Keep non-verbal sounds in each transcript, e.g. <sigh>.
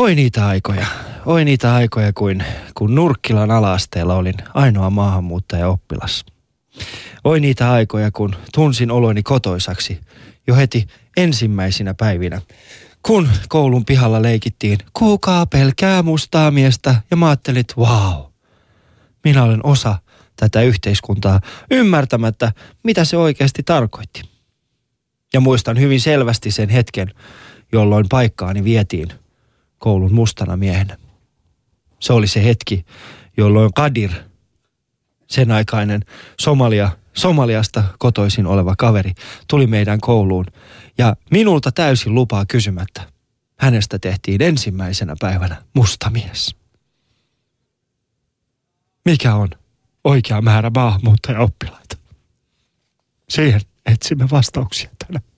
Oi niitä aikoja. Oi niitä aikoja, kuin, kun Nurkkilan alasteella olin ainoa maahanmuuttaja oppilas. Oi niitä aikoja, kun tunsin oloni kotoisaksi jo heti ensimmäisinä päivinä. Kun koulun pihalla leikittiin, kuka pelkää mustaa miestä ja mä ajattelin, wow, minä olen osa tätä yhteiskuntaa ymmärtämättä, mitä se oikeasti tarkoitti. Ja muistan hyvin selvästi sen hetken, jolloin paikkaani vietiin koulun mustana miehenä. Se oli se hetki, jolloin Kadir, sen aikainen Somalia, Somaliasta kotoisin oleva kaveri, tuli meidän kouluun ja minulta täysin lupaa kysymättä. Hänestä tehtiin ensimmäisenä päivänä musta mies. Mikä on oikea määrä maahanmuuttajaoppilaita? Siihen etsimme vastauksia tänään.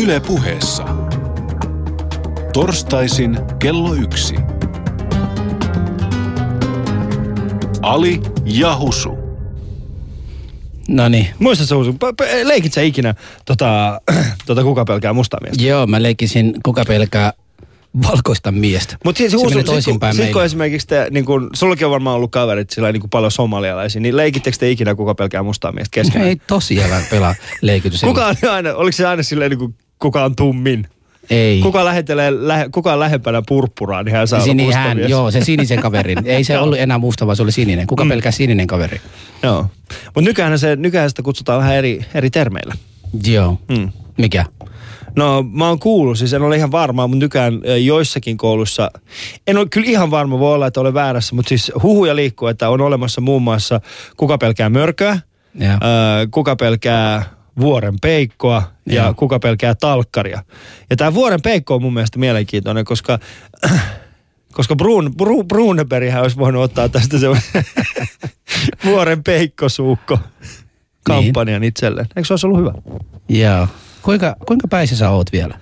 Yle puheessa. Torstaisin kello yksi. Ali ja Husu. No niin. Muista se Husu, leikit sä ikinä tota, <clears throat> tota kuka pelkää mustaa miestä? Joo, mä leikisin kuka pelkää valkoista miestä. Mutta siis Se Husu, meni sit, toisinpäin sit, kun esimerkiksi te, niin kun, sullakin on varmaan ollut kaverit sillä niin kuin paljon somalialaisia, niin leikittekö te ikinä kuka pelkää mustaa miestä keskenään? Ei tosiaan pelaa leikitys. <laughs> Kuka on aina, oliko se aina silleen niin kuin, kuka on tummin? Ei. Kuka, lähettelee, lähe, kuka on lähempänä purppuraa, niin hän saa olla Sini, musta hän, joo, se sinisen <laughs> kaverin. Ei se ollut enää musta, vaan se oli sininen. Kuka Mm. pelkää sininen kaveri? Joo. Mutta nykyään, se, nykyään sitä kutsutaan vähän eri, eri termeillä. Joo. Mm. Mikä? No mä oon kuullut, siis en ole ihan varma, mutta nykyään joissakin koulussa, en ole kyllä ihan varma, voi olla, että olen väärässä, mutta siis huhuja liikkuu, että on olemassa muun muassa kuka pelkää mörköä, ö, kuka pelkää vuoren peikkoa ja Joo. kuka pelkää talkkaria. Ja tämä vuoren peikko on mun mielestä mielenkiintoinen, koska <clears throat> koska Brun, Bru, Bruneberghän olisi voinut ottaa tästä se <laughs> vuoren peikkosuukko kampanjan niin. itselleen. Eikö se olisi ollut hyvä? Joo. Kuinka, kuinka päissä sä oot vielä?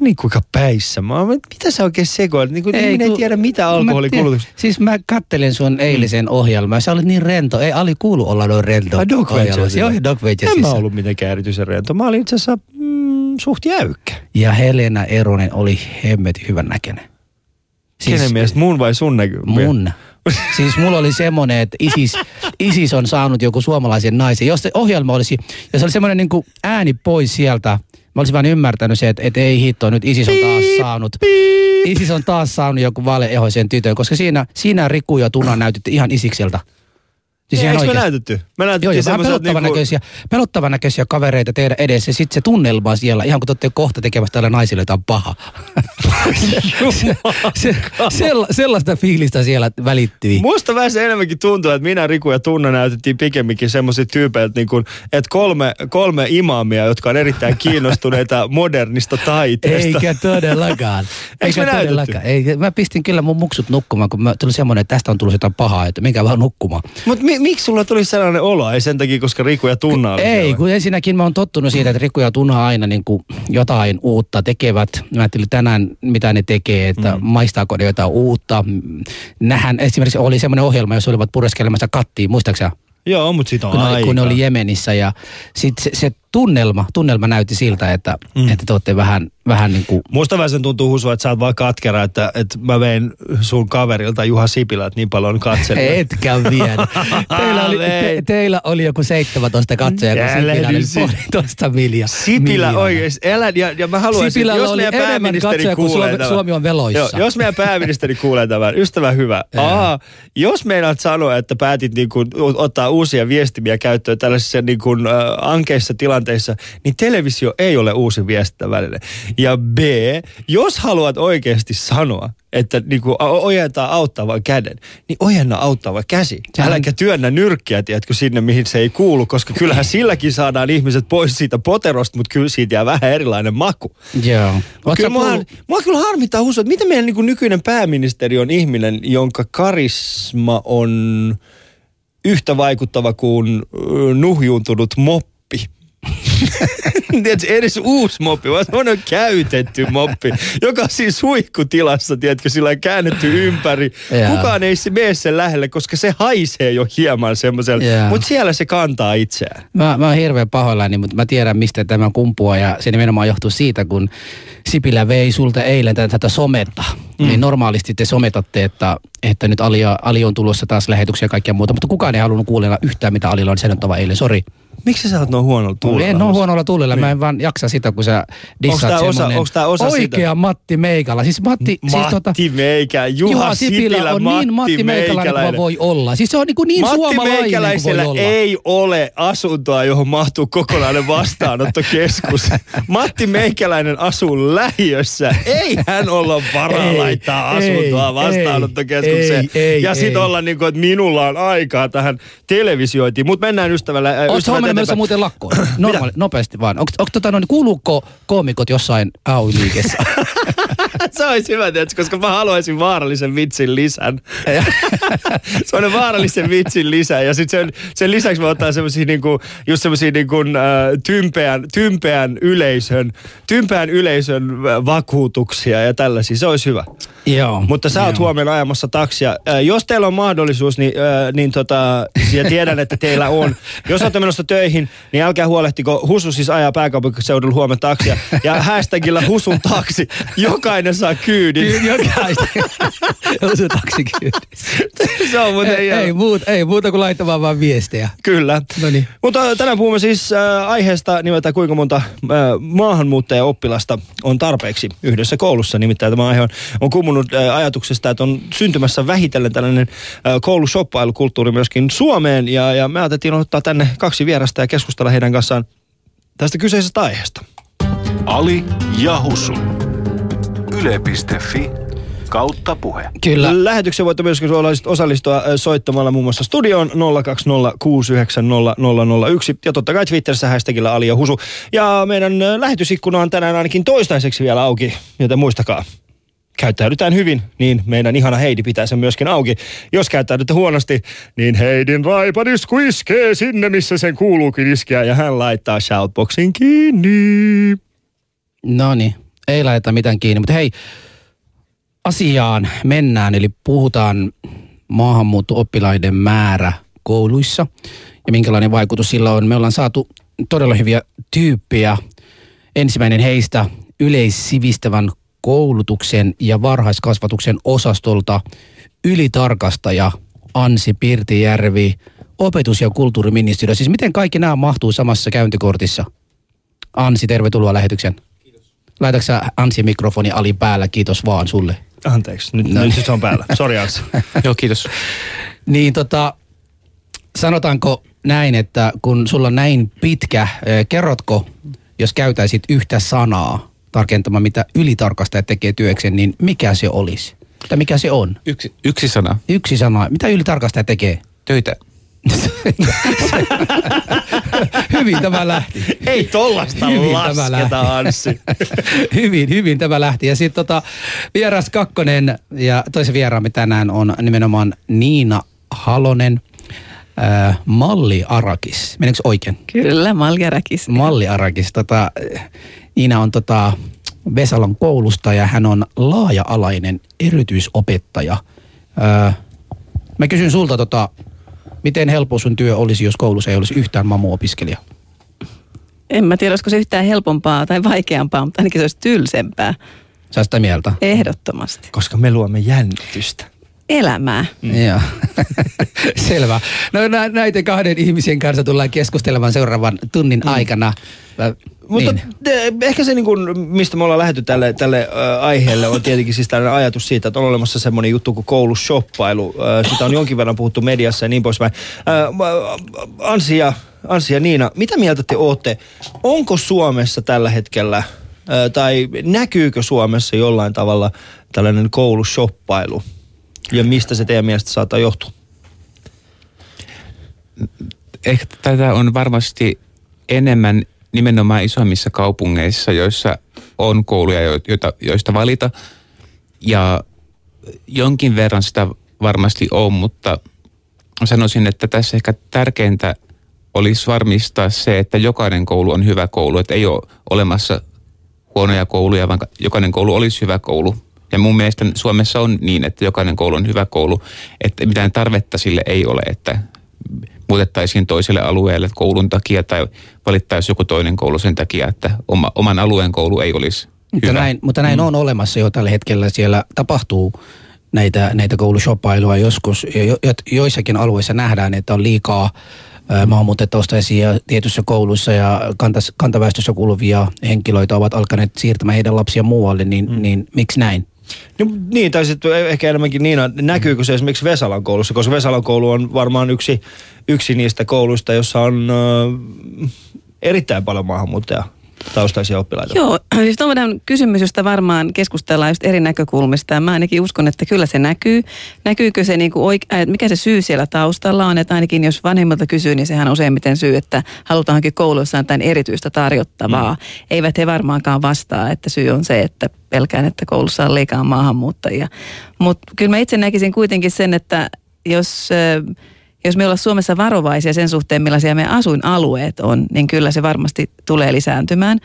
Niin kuinka päissä. Mä, mitä sä oikein sekoilet? Niin kuin, ei, ei kun- tiedä mitä alkoholikulutus. Siis mä kattelin sun eilisen ohjelmaa. Sä olit niin rento. Ei Ali kuulu olla noin rento. Ai ohjelmassa. Venturesissa. Joo, Dog En mä ollut mitenkään erityisen rento. Mä olin itse asiassa mm, suht jäykkä. Ja Helena Eronen oli hemmetin hyvän näköinen. Siis, Kenen mielestä? Mun vai sun näky? Mun. Siis mulla oli semmoinen, että ISIS, ISIS on saanut joku suomalaisen naisen. Jos se ohjelma olisi, jos oli semmoinen niin kuin ääni pois sieltä, mä olisin vaan ymmärtänyt se, että, että ei hitto, nyt ISIS on taas saanut. ISIS on taas saanut joku valeehoisen tytön, koska siinä, siinä Riku ja Tuna näytitte ihan isikseltä. Siis ihan Eikö me näytetty? Me Joo, näytettiin vähän semmoiset pelottavan, niinku... näköisiä, pelottavan näköisiä kavereita teidän edessä. Sitten se tunnelma siellä, ihan kun te olette kohta tekemässä tällä naisille jotain paha. <laughs> se, se, sella, sellaista fiilistä siellä välittyi. Musta vähän se enemmänkin tuntuu, että minä, Riku ja Tunna näytettiin pikemminkin semmoiset tyypeiltä, niin kuin, että kolme, kolme imaamia, jotka on erittäin kiinnostuneita <laughs> modernista taiteesta. Eikä todellakaan. <laughs> Eikö me todellakaan. Ei, mä pistin kyllä mun muksut nukkumaan, kun mä tuli semmoinen, että tästä on tullut jotain pahaa, että minkä vaan nukkumaan. Mutta mi, miksi sulla tuli sellainen olo? Ei sen takia, koska Riku ja Tunna oli Ei, siellä. kun ensinnäkin mä oon tottunut siitä, että Riku ja Tuna aina niin kuin jotain uutta tekevät. Mä ajattelin tänään, mitä ne tekee, että mm. maistaako ne jotain uutta. Nähän esimerkiksi oli semmoinen ohjelma, jossa olivat pureskelemassa kattiin, muistaaksä? Joo, mutta siitä on kun, ne, aika. oli- kun ne oli Jemenissä ja sit se, se tunnelma, tunnelma näytti siltä, että, mm. että te olette vähän, vähän niin kuin Musta vähän sen tuntuu Husu, että sä oot vaan katkera, että, että mä vein sun kaverilta Juha Sipilät niin paljon katselemaan. Etkä vielä. <laughs> Teillä oli, te, teillä oli joku 17 katsojaa, kun Sipilä oli puolitoista milja, Sipilä miljoonaa. oikeesti, elä, ja, ja mä haluaisin, Sipilällä jos meidän pääministeri katsoja kuulee Suomi- tämän. Suomi on veloissa. Joo, jos meidän pääministeri kuulee tämän, ystävä hyvä. Aa, jos meinaat sanoa, että päätit niin kuin, ottaa uusia viestimiä käyttöön tällaisissa niin kuin, äh, ankeissa tilanteissa, niin televisio ei ole uusi viestintäväline. Ja B, jos haluat oikeasti sanoa, että niin kuin, ojentaa auttavan käden, niin ojenna auttava käsi. Sehän- Äläkä työnnä nyrkkiä, tiedätkö, sinne mihin se ei kuulu, koska <laughs> kyllähän silläkin saadaan ihmiset pois siitä poterosta, mutta kyllä siitä jää vähän erilainen maku. Joo. Oot Kyllä mua, kuullut- mua kyllä harmittaa Husu, että miten meidän niin kuin nykyinen pääministeri on ihminen, jonka karisma on yhtä vaikuttava kuin nuhjuuntunut moppi. <laughs> tiedätkö, edes uusi moppi, vaan semmoinen käytetty moppi, joka on siis suihkutilassa, tiedätkö, sillä on käännetty ympäri. Jaa. Kukaan ei se mene sen lähelle, koska se haisee jo hieman semmoiselle, Jaa. mutta siellä se kantaa itseään. Mä, mä oon hirveän pahoillani, mutta mä tiedän mistä tämä kumpuaa ja se nimenomaan johtuu siitä, kun Sipilä vei sulta eilen tätä, tätä sometta. Mm. Niin normaalisti te sometatte, että, että nyt Ali, Ali on tulossa taas lähetyksiä ja kaikkea muuta, mutta kukaan ei halunnut kuulla yhtään mitä Alilla on sanottava eilen, sori. Miksi sä oot noin huonolla tuulella? En ole huonolla tuulella, mä en vaan jaksa sitä, kun sä dissaat tää osa- semmonen onks tää osa Oikea sitä? Matti Meikala. Siis Matti, siis Matti tota, Meikä, Juha, Juha Sipilä, Sipilä, on Matti, niin Matti Meikäläinen kuin Meikäläinen. vaan voi olla. Siis se on niin, kuin niin Matti suomalainen kuin Meikäläisellä voi olla. ei ole asuntoa, johon mahtuu kokonainen vastaanottokeskus. <laughs> Matti Meikäläinen asuu lähiössä. Ei hän olla varaa Ei, laittaa ei, asuntoa vastaanottokeskukseen. ei, ei, ja sit ei. olla niin kuin, että minulla on aikaa tähän televisiointiin. Mutta mennään ystävällä. äh, ystävät huomannut menossa eteenpäin. muuten lakkoon? Normaali, nopeasti vaan. Onko, onko tota, noin, kuuluuko koomikot jossain AY-liikessä? <laughs> <laughs> Se olisi hyvä, tiedätkö, koska mä haluaisin vaarallisen vitsin lisän. <laughs> se on vaarallisen vitsin lisä. Ja sitten sen, sen lisäksi mä otan semmosia niinku, just semmosia niinku, äh, tympeän, tympeän, yleisön, tympeän yleisön äh, vakuutuksia ja tällaisia. Se olisi hyvä. Joo. Mutta sä oot huomenna ajamassa taksia. Äh, jos teillä on mahdollisuus, niin, äh, niin tota, ja tiedän, että teillä on. Jos olette menossa töihin, niin älkää huolehtiko. Husu siis ajaa pääkaupunkiseudulla huomenna taksia. Ja hashtagilla Husun taksi. Jokainen saa kyydin. Kyllä, jokaista. <laughs> Osu taksikyydissä. Se on muuten ei, ei, muut, ei muuta kuin laittamaan vaan viestejä. Kyllä. No niin. Mutta tänään puhumme siis äh, aiheesta nimeltä kuinka monta äh, maahanmuuttaja-oppilasta on tarpeeksi yhdessä koulussa. Nimittäin tämä aihe on, on kummunut äh, ajatuksesta, että on syntymässä vähitellen tällainen äh, koulusoppailukulttuuri myöskin Suomeen. Ja, ja me ajateltiin ottaa tänne kaksi vierasta ja keskustella heidän kanssaan tästä kyseisestä aiheesta. Ali ja Husu. Yle.fi kautta puhe. Kyllä. Lähetykseen voitte myöskin osallistua soittamalla muun muassa studioon 020690001 ja totta kai Twitterissä hashtagillä Ali ja Husu. Ja meidän äh, lähetysikkuna on tänään ainakin toistaiseksi vielä auki, joten muistakaa. Käyttäydytään hyvin, niin meidän ihana Heidi pitää sen myöskin auki. Jos käyttäydytte huonosti, niin Heidin raipadisku iskee sinne, missä sen kuuluukin iskeä ja hän laittaa shoutboxin kiinni. No niin, ei laita mitään kiinni. Mutta hei, asiaan mennään. Eli puhutaan maahanmuutto-oppilaiden määrä kouluissa ja minkälainen vaikutus sillä on. Me ollaan saatu todella hyviä tyyppejä. Ensimmäinen heistä yleissivistävän koulutuksen ja varhaiskasvatuksen osastolta ylitarkastaja Ansi Pirtijärvi, opetus- ja kulttuuriministeriö. Siis miten kaikki nämä mahtuu samassa käyntikortissa? Ansi, tervetuloa lähetykseen. Laitatko sä Ansi mikrofoni Ali päällä? Kiitos vaan sulle. Anteeksi, nyt, No nyt se on päällä. Sori Anssi. <laughs> Joo, kiitos. Niin tota, sanotaanko näin, että kun sulla on näin pitkä, eh, kerrotko, jos käytäisit yhtä sanaa tarkentamaan, mitä ylitarkastaja tekee työkseen, niin mikä se olisi? Tai mikä se on? Yksi, yksi sana. Yksi sana. Mitä ylitarkastaja tekee? Töitä. <laughs> hyvin tämä lähti. Ei tollasta Hyvin tämä lasketa, lähti. Anssi. <laughs> hyvin, hyvin tämä lähti. Ja sitten tota, vieras kakkonen ja toisen vieraamme tänään on nimenomaan Niina Halonen, äh, Malli Arakis. Meneekö oikein? Kyllä, Maljarakis. Malli Arakis. Tota, Niina on tota Vesalon koulusta ja hän on laaja-alainen erityisopettaja. Öö, mä kysyn sulta, tota, miten helppo sun työ olisi, jos koulussa ei olisi yhtään mamu-opiskelija? En mä tiedä, olisiko se yhtään helpompaa tai vaikeampaa, mutta ainakin se olisi tylsempää. Sä sitä mieltä? Ehdottomasti. Koska me luomme jännitystä. Elämää. Mm. Joo. <laughs> Selvä. No nä- näiden kahden ihmisen kanssa tullaan keskustelemaan seuraavan tunnin mm. aikana. Mä, Mutta niin. te, ehkä se, niin kuin, mistä me ollaan lähdetty tälle, tälle ö, aiheelle, on tietenkin siis tällainen ajatus siitä, että on olemassa semmoinen juttu kuin koulushoppailu. Ö, sitä on jonkin verran puhuttu mediassa ja niin poispäin. Mä- Ansi ja, Ansi ja Niina, mitä mieltä te ootte? Onko Suomessa tällä hetkellä, ö, tai näkyykö Suomessa jollain tavalla tällainen koulushoppailu? Ja mistä se teidän mielestä saattaa johtua? Ehkä tätä on varmasti enemmän nimenomaan isommissa kaupungeissa, joissa on kouluja, jo- joita, joista valita. Ja jonkin verran sitä varmasti on, mutta sanoisin, että tässä ehkä tärkeintä olisi varmistaa se, että jokainen koulu on hyvä koulu, että ei ole olemassa huonoja kouluja, vaan jokainen koulu olisi hyvä koulu. Ja mun mielestä Suomessa on niin, että jokainen koulu on hyvä koulu, että mitään tarvetta sille ei ole, että muutettaisiin toiselle alueelle koulun takia tai valittaisiin joku toinen koulu sen takia, että oma, oman alueen koulu ei olisi Mutta hyvä. näin, mutta näin mm. on olemassa jo tällä hetkellä. Siellä tapahtuu näitä, näitä koulushoppailuja joskus. Jo, jo, joissakin alueissa nähdään, että on liikaa maahanmuuttajataustaisia tietyissä kouluissa ja kantas, kantaväestössä kuuluvia henkilöitä ovat alkaneet siirtämään heidän lapsia muualle, niin, mm. niin miksi näin? No, niin, tai sitten ehkä enemmänkin niin, että näkyykö se esimerkiksi Vesalan koulussa, koska Vesalan koulu on varmaan yksi, yksi niistä kouluista, jossa on äh, erittäin paljon maahanmuuttaja taustaisia oppilaita. Joo, <clears throat> siis on kysymys, josta varmaan keskustellaan just eri näkökulmista. Ja mä ainakin uskon, että kyllä se näkyy. Näkyykö se, niin kuin oike- äh, mikä se syy siellä taustalla on, että ainakin jos vanhemmilta kysyy, niin sehän on useimmiten syy, että halutaankin koulussa jotain erityistä tarjottavaa. Mm. Eivät he varmaankaan vastaa, että syy on se, että pelkään, että koulussa on liikaa maahanmuuttajia. Mutta kyllä mä itse näkisin kuitenkin sen, että jos... Äh, jos me ollaan Suomessa varovaisia sen suhteen, millaisia meidän asuinalueet on, niin kyllä se varmasti tulee lisääntymään.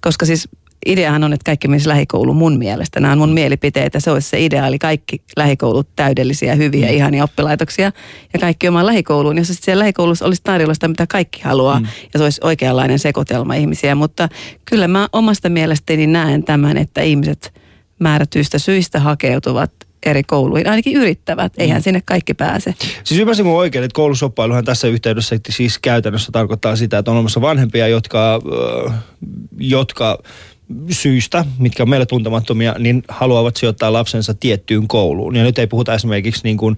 Koska siis ideahan on, että kaikki menisi lähikouluun mun mielestä. Nämä on mun mielipiteitä. Se olisi se ideaali. Kaikki lähikoulut täydellisiä, hyviä, mm. ihania oppilaitoksia. Ja kaikki omaan lähikouluun. Ja sitten siellä lähikoulussa olisi tarjolla sitä, mitä kaikki haluaa. Mm. Ja se olisi oikeanlainen sekoitelma ihmisiä. Mutta kyllä mä omasta mielestäni näen tämän, että ihmiset määrätyistä syistä hakeutuvat eri kouluihin, ainakin yrittävät, eihän mm. sinne kaikki pääse. Siis ymmärsin mun oikein, että koulusoppailuhan tässä yhteydessä siis käytännössä tarkoittaa sitä, että on olemassa vanhempia, jotka, jotka syistä, mitkä on meille tuntemattomia, niin haluavat sijoittaa lapsensa tiettyyn kouluun. Ja nyt ei puhuta esimerkiksi niin kuin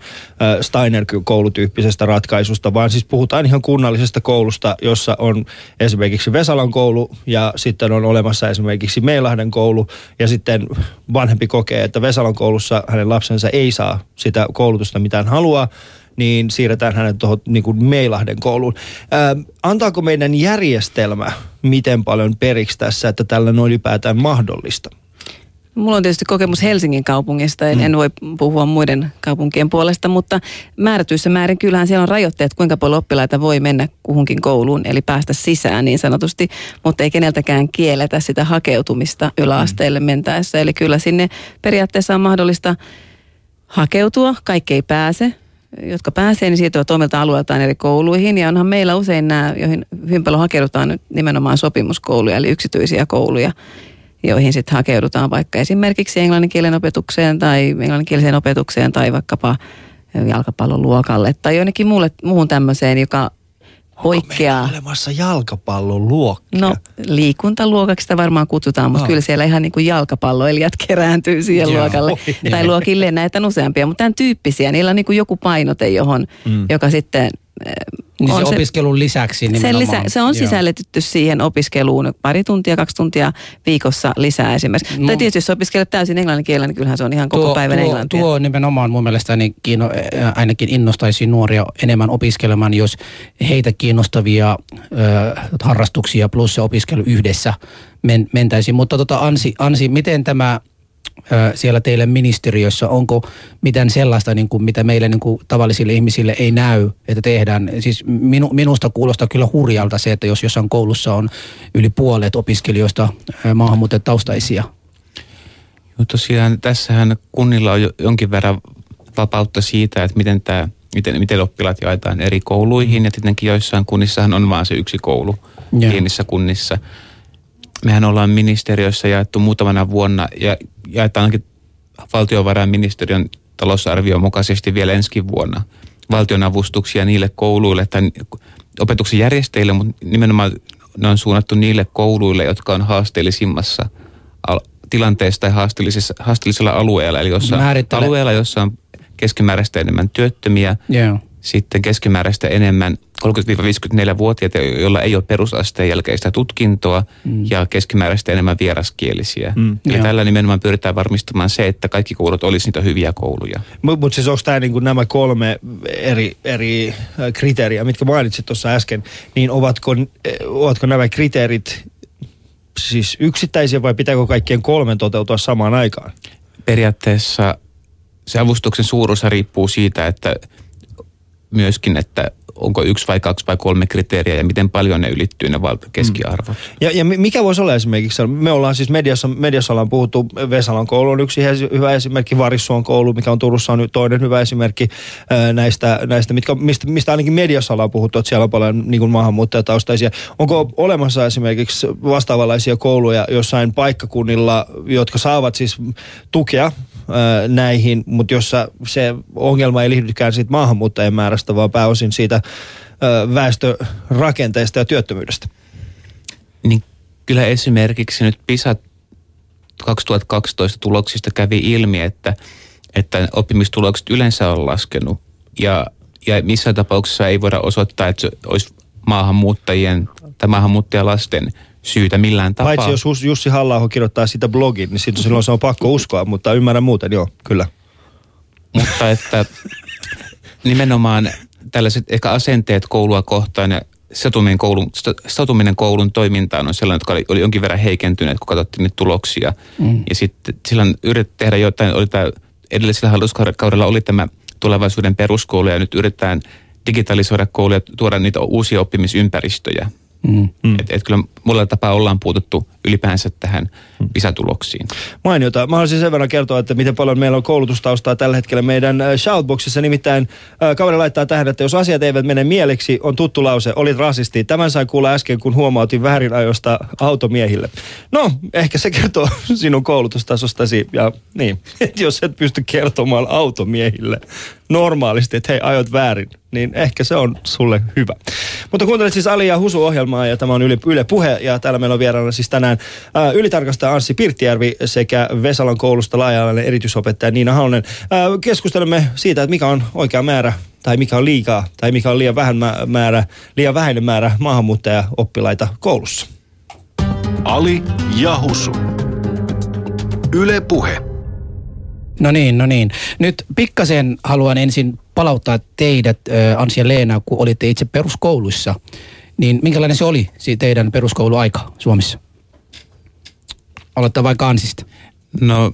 Steiner-koulutyyppisestä ratkaisusta, vaan siis puhutaan ihan kunnallisesta koulusta, jossa on esimerkiksi Vesalan koulu ja sitten on olemassa esimerkiksi Meilahden koulu ja sitten vanhempi kokee, että Vesalan koulussa hänen lapsensa ei saa sitä koulutusta, mitä hän haluaa, niin siirretään hänet tuohon niin kuin Meilahden kouluun. Ää, antaako meidän järjestelmä miten paljon periksi tässä, että tällä on ylipäätään mahdollista? Mulla on tietysti kokemus Helsingin kaupungista, en, mm. en voi puhua muiden kaupunkien puolesta, mutta määrätyissä määrin kyllähän siellä on rajoitteet, kuinka paljon oppilaita voi mennä kuhunkin kouluun, eli päästä sisään niin sanotusti, mutta ei keneltäkään kielletä sitä hakeutumista yläasteelle mm. mentäessä. Eli kyllä sinne periaatteessa on mahdollista hakeutua, kaikki ei pääse, jotka pääsee, niin siirtyvät omilta alueeltaan eri kouluihin. Ja onhan meillä usein nämä, joihin hyvin paljon hakeudutaan nyt nimenomaan sopimuskouluja, eli yksityisiä kouluja, joihin sitten hakeudutaan vaikka esimerkiksi englanninkielen opetukseen tai englanninkieliseen opetukseen tai vaikkapa jalkapallon luokalle tai jonnekin muulle, muuhun tämmöiseen, joka poikkeaa. Onko olemassa jalkapallon luokkia? No liikuntaluokaksi sitä varmaan kutsutaan, mutta oh. kyllä siellä ihan niin kuin jalkapalloilijat kerääntyy siihen Joo, luokalle. <laughs> Niin. Tai luokille näitä on useampia, mutta tämän tyyppisiä. Niillä on niin kuin joku painote, johon, mm. joka sitten niin se, se opiskelun lisäksi nimenomaan. Sen lisä, se on sisällytetty siihen opiskeluun pari tuntia, kaksi tuntia viikossa lisää esimerkiksi. No. Tai tietysti jos opiskelet täysin englannin kielellä, niin kyllähän se on ihan koko tuo, päivän tuo, englantia. Tuo nimenomaan mun mielestäni kiino, ainakin innostaisi nuoria enemmän opiskelemaan, jos heitä kiinnostavia ö, harrastuksia plus se opiskelu yhdessä men, mentäisiin. Mutta tota Ansi, Ansi, miten tämä siellä teille ministeriössä, onko mitään sellaista, niin kuin, mitä meille niin kuin, tavallisille ihmisille ei näy, että tehdään? Siis minu, minusta kuulostaa kyllä hurjalta se, että jos jossain koulussa on yli puolet opiskelijoista maahanmuuttajataustaisia. No tosiaan tässähän kunnilla on jonkin verran vapautta siitä, että miten, tämä, miten, miten oppilaat jaetaan eri kouluihin. Ja tietenkin joissain kunnissahan on vain se yksi koulu yeah. pienissä kunnissa – mehän ollaan ministeriössä jaettu muutamana vuonna ja jaetaan ainakin valtiovarainministeriön talousarvion mukaisesti vielä ensi vuonna valtionavustuksia niille kouluille tai opetuksen järjestäjille, mutta nimenomaan ne on suunnattu niille kouluille, jotka on haasteellisimmassa tilanteessa tai haasteellisella alueella. Eli jossa alueella, jossa on keskimääräistä enemmän työttömiä, yeah sitten keskimääräistä enemmän 30-54-vuotiaita, joilla ei ole perusasteen jälkeistä tutkintoa mm. ja keskimääräistä enemmän vieraskielisiä. Mm. Eli Joo. tällä nimenomaan pyritään varmistamaan se, että kaikki koulut olisi niitä hyviä kouluja. Mutta mut siis onko tämä niinku nämä kolme eri, eri äh, kriteeriä, mitkä mainitsit tuossa äsken, niin ovatko, äh, ovatko nämä kriteerit siis yksittäisiä vai pitääkö kaikkien kolmen toteutua samaan aikaan? Periaatteessa se avustuksen suuruus riippuu siitä, että myöskin, että onko yksi vai kaksi vai kolme kriteeriä ja miten paljon ne ylittyy ne val- keskiarvot. Ja, ja mi- mikä voisi olla esimerkiksi, me ollaan siis mediassa, mediassa ollaan puhuttu, Vesalan koulu on yksi hyvä esimerkki, Varissuon koulu, mikä on Turussa on nyt toinen hyvä esimerkki näistä, näistä mitkä, mistä, mistä ainakin mediassa ollaan puhuttu, että siellä on paljon niin maahanmuuttajataustaisia. Onko olemassa esimerkiksi vastaavanlaisia kouluja jossain paikkakunnilla, jotka saavat siis tukea ää, näihin, mutta jossa se ongelma ei liitykään siitä maahanmuuttajien määrästä, vaan pääosin siitä ää, väestörakenteesta ja työttömyydestä? Niin kyllä esimerkiksi nyt PISA 2012 tuloksista kävi ilmi, että, että oppimistulokset yleensä on laskenut ja, ja missään tapauksessa ei voida osoittaa, että se olisi maahanmuuttajien tai maahanmuuttajalasten syytä millään tapaa. Paitsi jos Jussi halla kirjoittaa sitä blogin, niin silloin se on pakko uskoa, mutta ymmärrän muuten, joo, kyllä. Mutta että <laughs> nimenomaan tällaiset ehkä asenteet koulua kohtaan ja satuminen koulun, satuminen koulun toimintaan on sellainen, jotka oli, oli jonkin verran heikentyneet, kun katsottiin niitä tuloksia. Mm. Ja sitten silloin yritettiin tehdä jotain, oli tämä, edellisellä hallituskaudella oli tämä tulevaisuuden peruskoulu ja nyt yritetään digitalisoida kouluja ja tuoda niitä uusia oppimisympäristöjä. Mm. Mm. Että et kyllä mulla tapaa ollaan puututtu ylipäänsä tähän PISA-tuloksiin. Mainiota. Mä haluaisin sen verran kertoa, että miten paljon meillä on koulutustaustaa tällä hetkellä meidän äh, shoutboxissa. Nimittäin äh, kaveri laittaa tähän, että jos asiat eivät mene mieleksi, on tuttu lause, olit rasisti. Tämän sain kuulla äsken, kun huomautin väärinajosta automiehille. No, ehkä se kertoo <laughs> sinun koulutustasostasi. Ja niin, <laughs> että jos et pysty kertomaan automiehille normaalisti, että hei, ajot väärin, niin ehkä se on sulle hyvä. Mutta kuuntelet siis Ali ja Husu ohjelmaa ja tämä on Yle, Yle Puhe ja täällä meillä on vieraana siis tänään ää, ylitarkastaja Anssi Pirttijärvi sekä Vesalan koulusta laaja erityisopettaja Niina Halonen. Ää, keskustelemme siitä, että mikä on oikea määrä tai mikä on liikaa tai mikä on liian, vähän mä- määrä, liian vähäinen määrä maahanmuuttaja-oppilaita koulussa. Ali ja Husu. Yle Puhe. No niin, no niin. Nyt pikkasen haluan ensin palauttaa teidät, Ansi ja Leena, kun olitte itse peruskouluissa. Niin minkälainen se oli, teidän peruskouluaika Suomessa? Aloittaa vaikka Ansista. No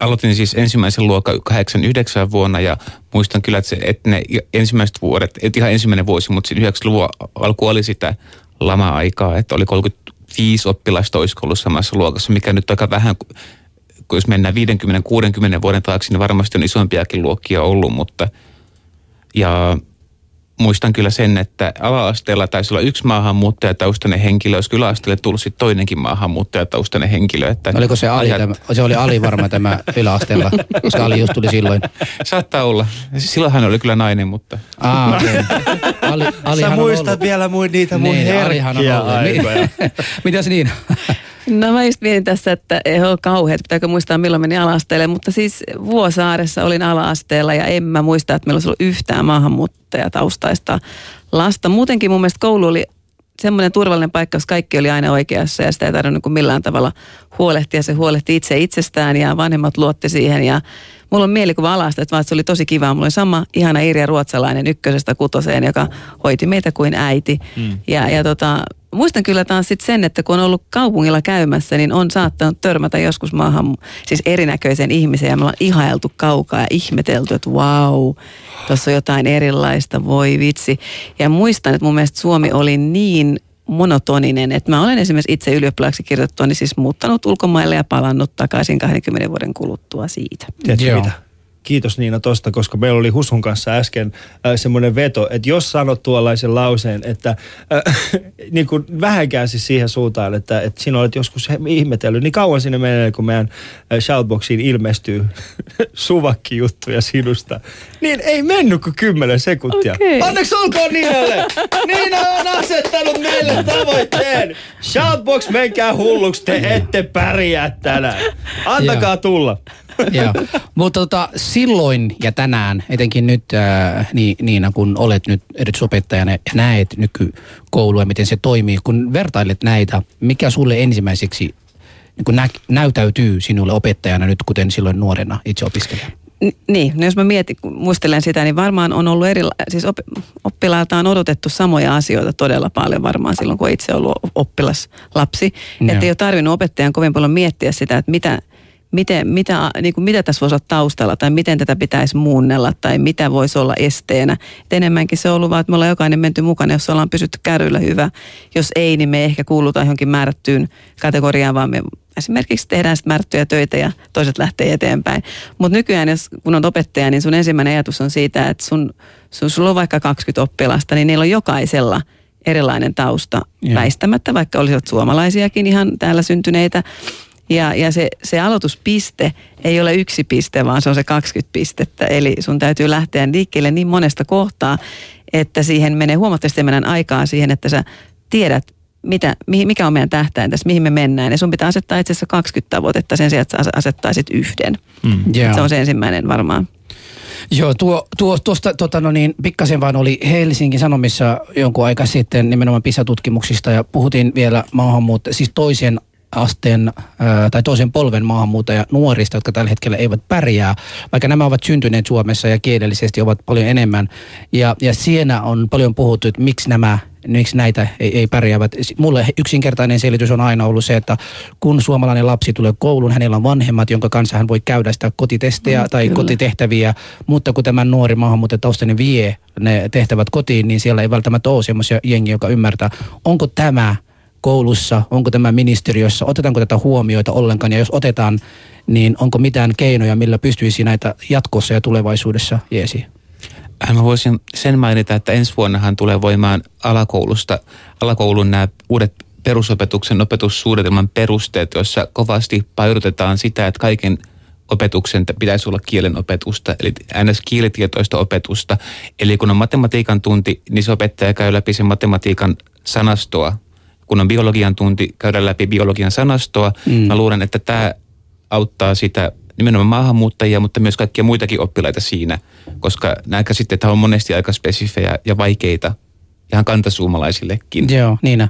aloitin siis ensimmäisen luokan 89 vuonna ja muistan kyllä, että, se, että ne ensimmäiset vuodet, et ihan ensimmäinen vuosi, mutta siinä 90-luvun alku oli sitä lama-aikaa, että oli 35 oppilasta olisiko samassa luokassa, mikä nyt aika vähän, kun jos mennään 50-60 vuoden taakse, niin varmasti on isompiakin luokkia ollut, mutta ja muistan kyllä sen, että ala-asteella taisi olla yksi maahanmuuttajataustainen henkilö, olisi kyllä asteelle tullut sitten toinenkin maahanmuuttajataustainen henkilö. Että Oliko se Ali, ajat- tämä, se oli Ali varmaan tämä yläasteella, koska Ali just tuli silloin. Saattaa olla. Silloin hän oli kyllä nainen, mutta Ah, okay. Ali, Sä muistat ollut. vielä mun, niitä mun Niin, herkkiä. <laughs> Mitäs niin? No mä just mietin tässä, että ei ole kauheat, pitääkö muistaa milloin meni ala-asteelle, mutta siis Vuosaaressa olin ala-asteella ja en mä muista, että meillä olisi ollut yhtään maahanmuuttajataustaista lasta. Muutenkin mun mielestä koulu oli semmoinen turvallinen paikka, jos kaikki oli aina oikeassa ja sitä ei tarvinnut niin millään tavalla huolehtia. Se huolehti itse itsestään ja vanhemmat luotti siihen ja mulla on mielikuva alasta, että se oli tosi kiva. Mulla oli sama ihana Irja Ruotsalainen ykkösestä kutoseen, joka hoiti meitä kuin äiti. Mm. Ja, ja tota, muistan kyllä taas sit sen, että kun on ollut kaupungilla käymässä, niin on saattanut törmätä joskus maahan siis erinäköisen ihmisen ja me ollaan ihailtu kaukaa ja ihmetelty, että vau, tuossa on jotain erilaista, voi vitsi. Ja muistan, että mun mielestä Suomi oli niin monotoninen, että mä olen esimerkiksi itse ylioppilaaksi kirjoitettua, niin siis muuttanut ulkomaille ja palannut takaisin 20 vuoden kuluttua siitä. Tiedätkö Joo. mitä? Kiitos Niina tosta, koska meillä oli Husun kanssa äsken äh, semmoinen veto, että jos sanot tuollaisen lauseen, että äh, <laughs> niin kuin vähänkään siis siihen suuntaan, että, että sinä olet joskus ihmetellyt, niin kauan sinne menee, kun meidän äh, shoutboxiin ilmestyy <laughs> suvakki-juttuja sinusta, niin ei mennyt kuin 10 sekuntia. Okei. Onneksi olkoon Niinalle! Niina on asettanut meille tavoitteen! Shoutbox, menkää hulluksi, te ette pärjää tänään. Antakaa tulla. Joo. Mutta tota, silloin ja tänään, etenkin nyt äh, niin, Niina, kun olet nyt erityisopettajana ja näet nykykoulua, miten se toimii, kun vertailet näitä, mikä sulle ensimmäiseksi niin kun nä, näytäytyy sinulle opettajana nyt, kuten silloin nuorena itse opiskelijana? Niin, no jos mä mietin, kun muistelen sitä, niin varmaan on ollut eri, siis op, oppilailta on odotettu samoja asioita todella paljon varmaan silloin, kun itse ollut oppilas lapsi. Joo. Että ei ole tarvinnut opettajan kovin paljon miettiä sitä, että mitä, miten, mitä, niin kuin mitä tässä voisi olla taustalla tai miten tätä pitäisi muunnella tai mitä voisi olla esteenä. Et enemmänkin se on ollut vaan, että me ollaan jokainen menty mukana, jos ollaan pysytty kärryillä hyvä. Jos ei, niin me ehkä kuulutaan johonkin määrättyyn kategoriaan, vaan me esimerkiksi tehdään sitten määrättyjä töitä ja toiset lähtee eteenpäin. Mutta nykyään, jos, kun on opettaja, niin sun ensimmäinen ajatus on siitä, että sun, sun, sulla on vaikka 20 oppilasta, niin niillä on jokaisella erilainen tausta Joo. väistämättä, vaikka olisivat suomalaisiakin ihan täällä syntyneitä. Ja, ja se, se aloituspiste ei ole yksi piste, vaan se on se 20 pistettä. Eli sun täytyy lähteä liikkeelle niin monesta kohtaa, että siihen menee huomattavasti enemmän aikaa siihen, että sä tiedät, mitä, mikä on meidän tähtäin tässä, mihin me mennään. Ja sun pitää asettaa itse asiassa 20 tavoitetta sen sijaan, että sä asettaisit yhden. Mm. Joo. Se on se ensimmäinen varmaan. Joo, tuo, tuo, tuosta tota, no niin, pikkasen vaan oli Helsingin Sanomissa jonkun aika sitten nimenomaan PISA-tutkimuksista ja puhuttiin vielä maahanmuutta, siis toisen asteen tai toisen polven maahanmuuttaja nuorista, jotka tällä hetkellä eivät pärjää, vaikka nämä ovat syntyneet Suomessa ja kielellisesti ovat paljon enemmän. Ja, ja siinä on paljon puhuttu, että miksi nämä miksi näitä ei, ei pärjäävät. Mulle yksinkertainen selitys on aina ollut se, että kun suomalainen lapsi tulee kouluun, hänellä on vanhemmat, jonka kanssa hän voi käydä sitä kotitestejä Mm, tai kyllä. kotitehtäviä, mutta kun tämä nuori maahanmuuttajataustainen vie ne tehtävät kotiin, niin siellä ei välttämättä ole semmoisia jengiä, joka ymmärtää, onko tämä koulussa, onko tämä ministeriössä, otetaanko tätä huomioita ollenkaan, ja jos otetaan, niin onko mitään keinoja, millä pystyisi näitä jatkossa ja tulevaisuudessa jeesi? Äh, Mä voisin sen mainita, että ensi vuonnahan tulee voimaan alakoulusta, alakoulun nämä uudet perusopetuksen opetussuunnitelman perusteet, joissa kovasti painotetaan sitä, että kaiken opetuksen pitäisi olla kielen opetusta, eli ns. kielitietoista opetusta. Eli kun on matematiikan tunti, niin se opettaja käy läpi sen matematiikan sanastoa. Kun on biologian tunti, käydään läpi biologian sanastoa. Mm. Mä luulen, että tämä auttaa sitä nimenomaan maahanmuuttajia, mutta myös kaikkia muitakin oppilaita siinä, koska nämä käsitteet on monesti aika spesifejä ja vaikeita ihan kantasuumalaisillekin. Joo, Niina.